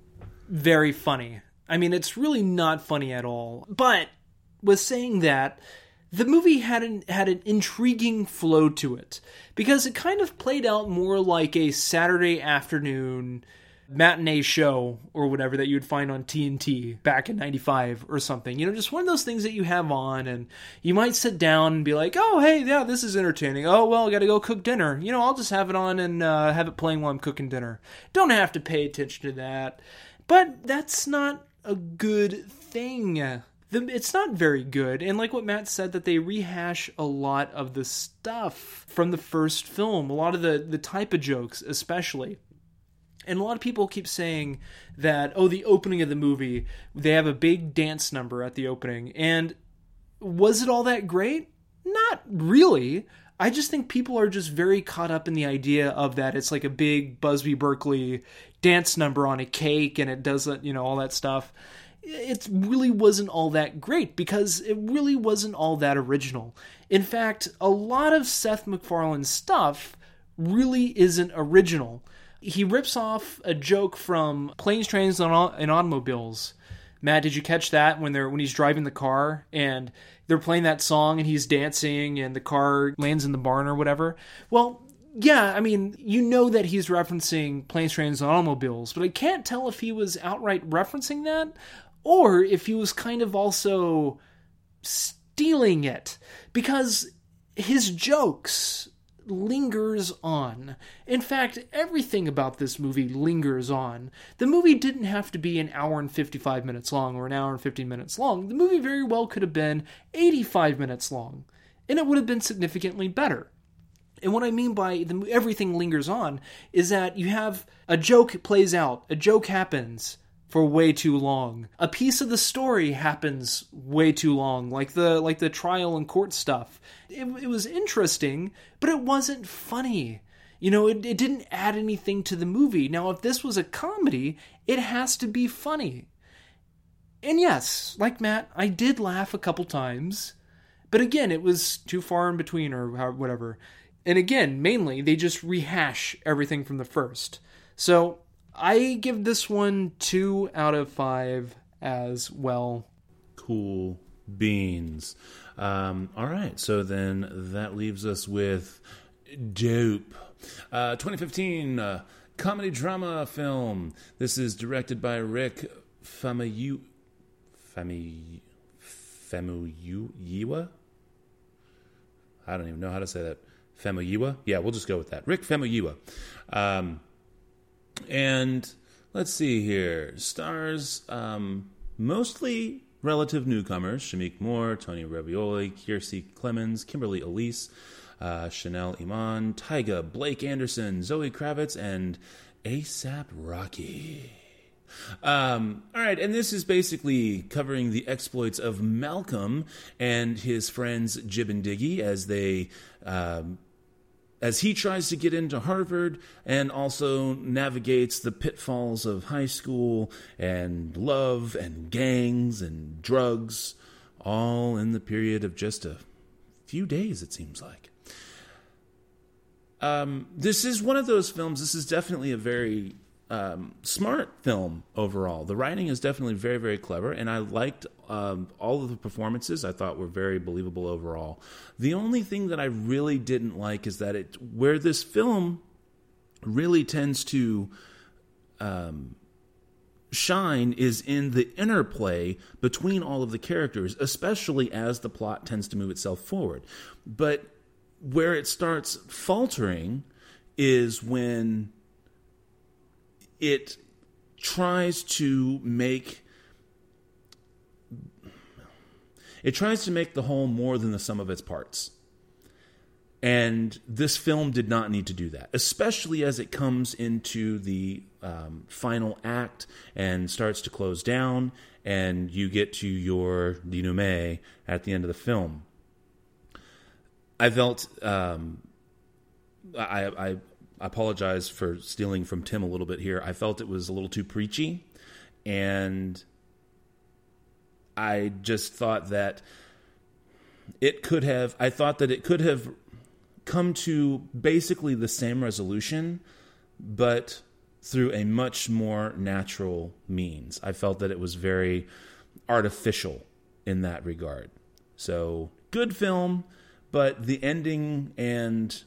very funny. I mean, it's really not funny at all. But with saying that, the movie had an had an intriguing flow to it because it kind of played out more like a Saturday afternoon matinee show or whatever that you'd find on TNT back in 95 or something. You know, just one of those things that you have on and you might sit down and be like, "Oh, hey, yeah, this is entertaining. Oh, well, I got to go cook dinner. You know, I'll just have it on and uh, have it playing while I'm cooking dinner." Don't have to pay attention to that. But that's not a good thing. The, it's not very good. And like what Matt said, that they rehash a lot of the stuff from the first film, a lot of the, the type of jokes, especially. And a lot of people keep saying that, oh, the opening of the movie, they have a big dance number at the opening. And was it all that great? Not really. I just think people are just very caught up in the idea of that it's like a big Busby Berkeley dance number on a cake and it does you know all that stuff. It really wasn't all that great because it really wasn't all that original. In fact, a lot of Seth MacFarlane's stuff really isn't original. He rips off a joke from Planes, Trains, and Automobiles. Matt, did you catch that when they're when he's driving the car and they're playing that song and he's dancing and the car lands in the barn or whatever? Well, yeah, I mean, you know that he's referencing Planes, Trains, and Automobiles, but I can't tell if he was outright referencing that or if he was kind of also stealing it because his jokes lingers on. In fact, everything about this movie lingers on. The movie didn't have to be an hour and 55 minutes long or an hour and 15 minutes long. The movie very well could have been 85 minutes long, and it would have been significantly better. And what I mean by the, everything lingers on is that you have a joke plays out, a joke happens for way too long. A piece of the story happens way too long, like the like the trial and court stuff. It, it was interesting, but it wasn't funny. You know, it, it didn't add anything to the movie. Now, if this was a comedy, it has to be funny. And yes, like Matt, I did laugh a couple times, but again, it was too far in between or whatever. And again, mainly they just rehash everything from the first. So I give this one two out of five as well. Cool beans. Um, all right, so then that leaves us with Dope, uh, 2015 uh, comedy drama film. This is directed by Rick Famuyiwa. Famu Famuyiwa. I don't even know how to say that. Famuyiwa. Yeah, we'll just go with that. Rick Famuyiwa. Um, and let's see here. Stars um, mostly relative newcomers Shameik Moore, Tony Revolori, Kiersey Clemons, Kimberly Elise, uh, Chanel Iman, Tyga, Blake Anderson, Zoe Kravitz, and ASAP Rocky. Um, all right, and this is basically covering the exploits of Malcolm and his friends Jib and Diggy as they um, as he tries to get into Harvard and also navigates the pitfalls of high school and love and gangs and drugs, all in the period of just a few days, it seems like. Um, this is one of those films, this is definitely a very um, smart film overall. The writing is definitely very, very clever, and I liked um, all of the performances. I thought were very believable overall. The only thing that I really didn't like is that it where this film really tends to um, shine is in the interplay between all of the characters, especially as the plot tends to move itself forward. But where it starts faltering is when it tries to make it tries to make the whole more than the sum of its parts. And this film did not need to do that, especially as it comes into the um, final act and starts to close down, and you get to your denouement at the end of the film. I felt um, I, I I apologize for stealing from Tim a little bit here. I felt it was a little too preachy, and I just thought that it could have. I thought that it could have come to basically the same resolution, but through a much more natural means. I felt that it was very artificial in that regard. So, good film, but the ending and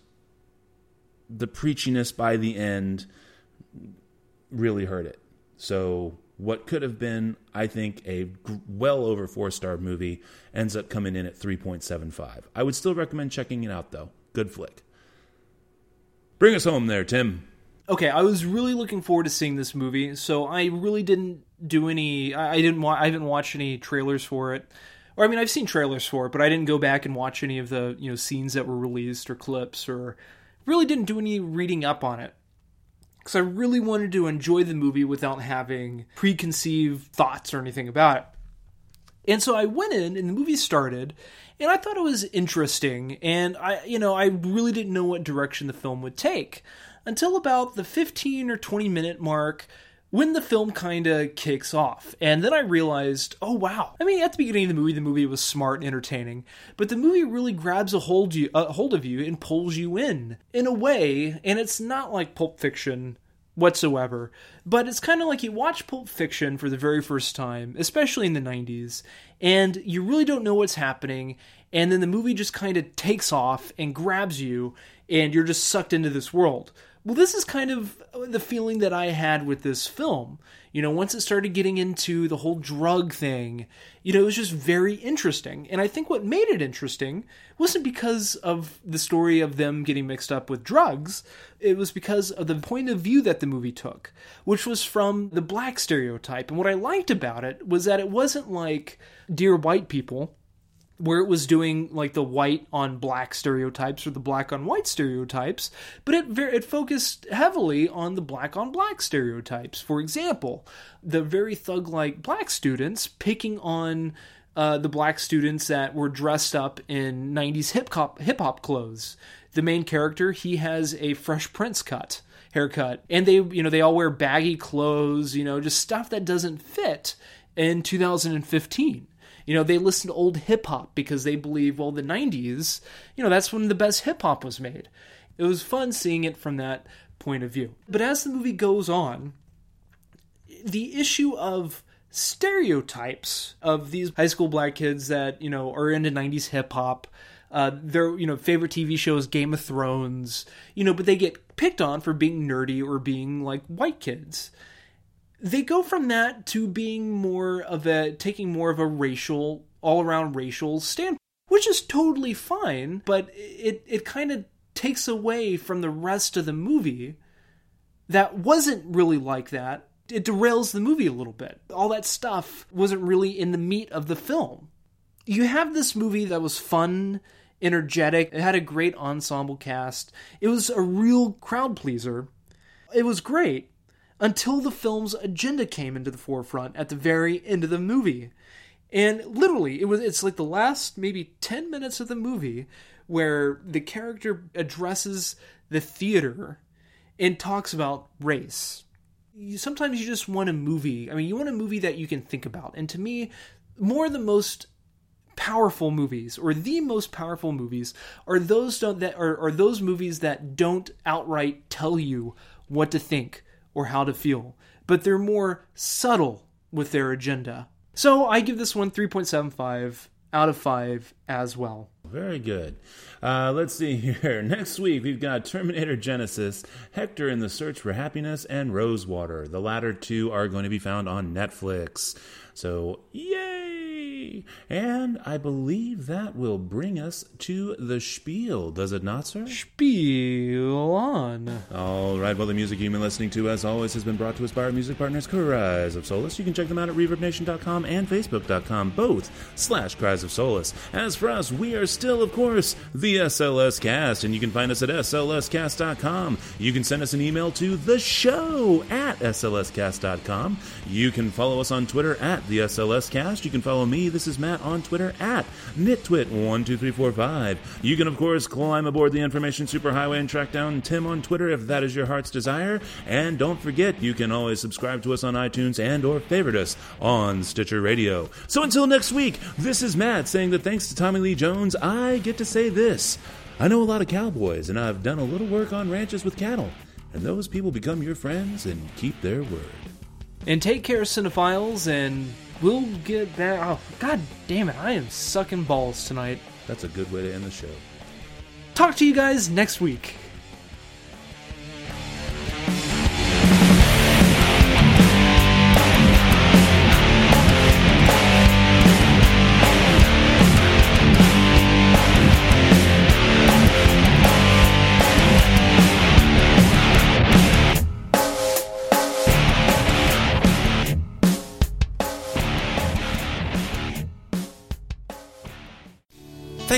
the preachiness by the end really hurt it. So, what could have been, I think, a well over four star movie ends up coming in at 3.75. I would still recommend checking it out, though. Good flick. Bring us home there, Tim. Okay, I was really looking forward to seeing this movie, so I really didn't do any. I didn't. Wa- I haven't watched any trailers for it, or I mean, I've seen trailers for it, but I didn't go back and watch any of the you know scenes that were released or clips, or really didn't do any reading up on it because I really wanted to enjoy the movie without having preconceived thoughts or anything about it. And so I went in, and the movie started, and I thought it was interesting, and I, you know, I really didn't know what direction the film would take until about the 15 or 20 minute mark when the film kind of kicks off. And then I realized, oh wow. I mean, at the beginning of the movie, the movie was smart and entertaining, but the movie really grabs a hold you a hold of you and pulls you in in a way, and it's not like Pulp Fiction whatsoever. But it's kind of like you watch Pulp Fiction for the very first time, especially in the 90s, and you really don't know what's happening, and then the movie just kind of takes off and grabs you, and you're just sucked into this world. Well, this is kind of the feeling that I had with this film. You know, once it started getting into the whole drug thing, you know, it was just very interesting. And I think what made it interesting wasn't because of the story of them getting mixed up with drugs, it was because of the point of view that the movie took, which was from the black stereotype. And what I liked about it was that it wasn't like Dear White People where it was doing like the white on black stereotypes or the black on white stereotypes, but it it focused heavily on the black on black stereotypes. For example, the very thug like black students picking on uh, the black students that were dressed up in 90s hip hop hip hop clothes. The main character, he has a Fresh Prince cut haircut, and they you know they all wear baggy clothes, you know, just stuff that doesn't fit in 2015 you know, they listen to old hip hop because they believe, well, the 90s, you know, that's when the best hip hop was made. It was fun seeing it from that point of view. But as the movie goes on, the issue of stereotypes of these high school black kids that, you know, are into 90s hip hop, uh, their you know favorite TV shows Game of Thrones, you know, but they get picked on for being nerdy or being like white kids they go from that to being more of a taking more of a racial all around racial standpoint which is totally fine but it it kind of takes away from the rest of the movie that wasn't really like that. It derails the movie a little bit. All that stuff wasn't really in the meat of the film. You have this movie that was fun energetic it had a great ensemble cast it was a real crowd pleaser it was great until the film's agenda came into the forefront at the very end of the movie. And literally, it was it's like the last maybe 10 minutes of the movie where the character addresses the theater and talks about race. Sometimes you just want a movie. I mean, you want a movie that you can think about. And to me, more the most powerful movies or the most powerful movies are those don't that are, are those movies that don't outright tell you what to think or how to feel, but they're more subtle with their agenda. So I give this one 3.75 out of 5 as well. Very good. Uh, let's see <laughs> here. Next week, we've got Terminator Genisys, Hector in the Search for Happiness, and Rosewater. The latter two are going to be found on Netflix. So, yay! And I believe that will bring us to the spiel, does it not, sir? Spiel on. All right, well, the music you've been listening to, as always, has been brought to us by our music partners, Cries of Solace. You can check them out at ReverbNation.com and Facebook.com, both slash Cries of Solace. As for us, we are still, of course, the SLS Cast, and you can find us at SLScast.com. You can send us an email to the show at SLScast.com. You can follow us on Twitter at the SLS Cast. You can follow me, this is Matt, on Twitter at NitTwit12345. You can, of course, climb aboard the information superhighway and track down Tim on Twitter if that is your heart's desire. And don't forget, you can always subscribe to us on iTunes and or favorite us on Stitcher Radio. So until next week, this is Matt saying that thanks to Tommy Lee Jones, I get to say this. I know a lot of cowboys, and I've done a little work on ranches with cattle. and those people become your friends and keep their word. And take care, cinephiles, and we'll get back. Oh, God damn it, I am sucking balls tonight. That's a good way to end the show. Talk to you guys next week.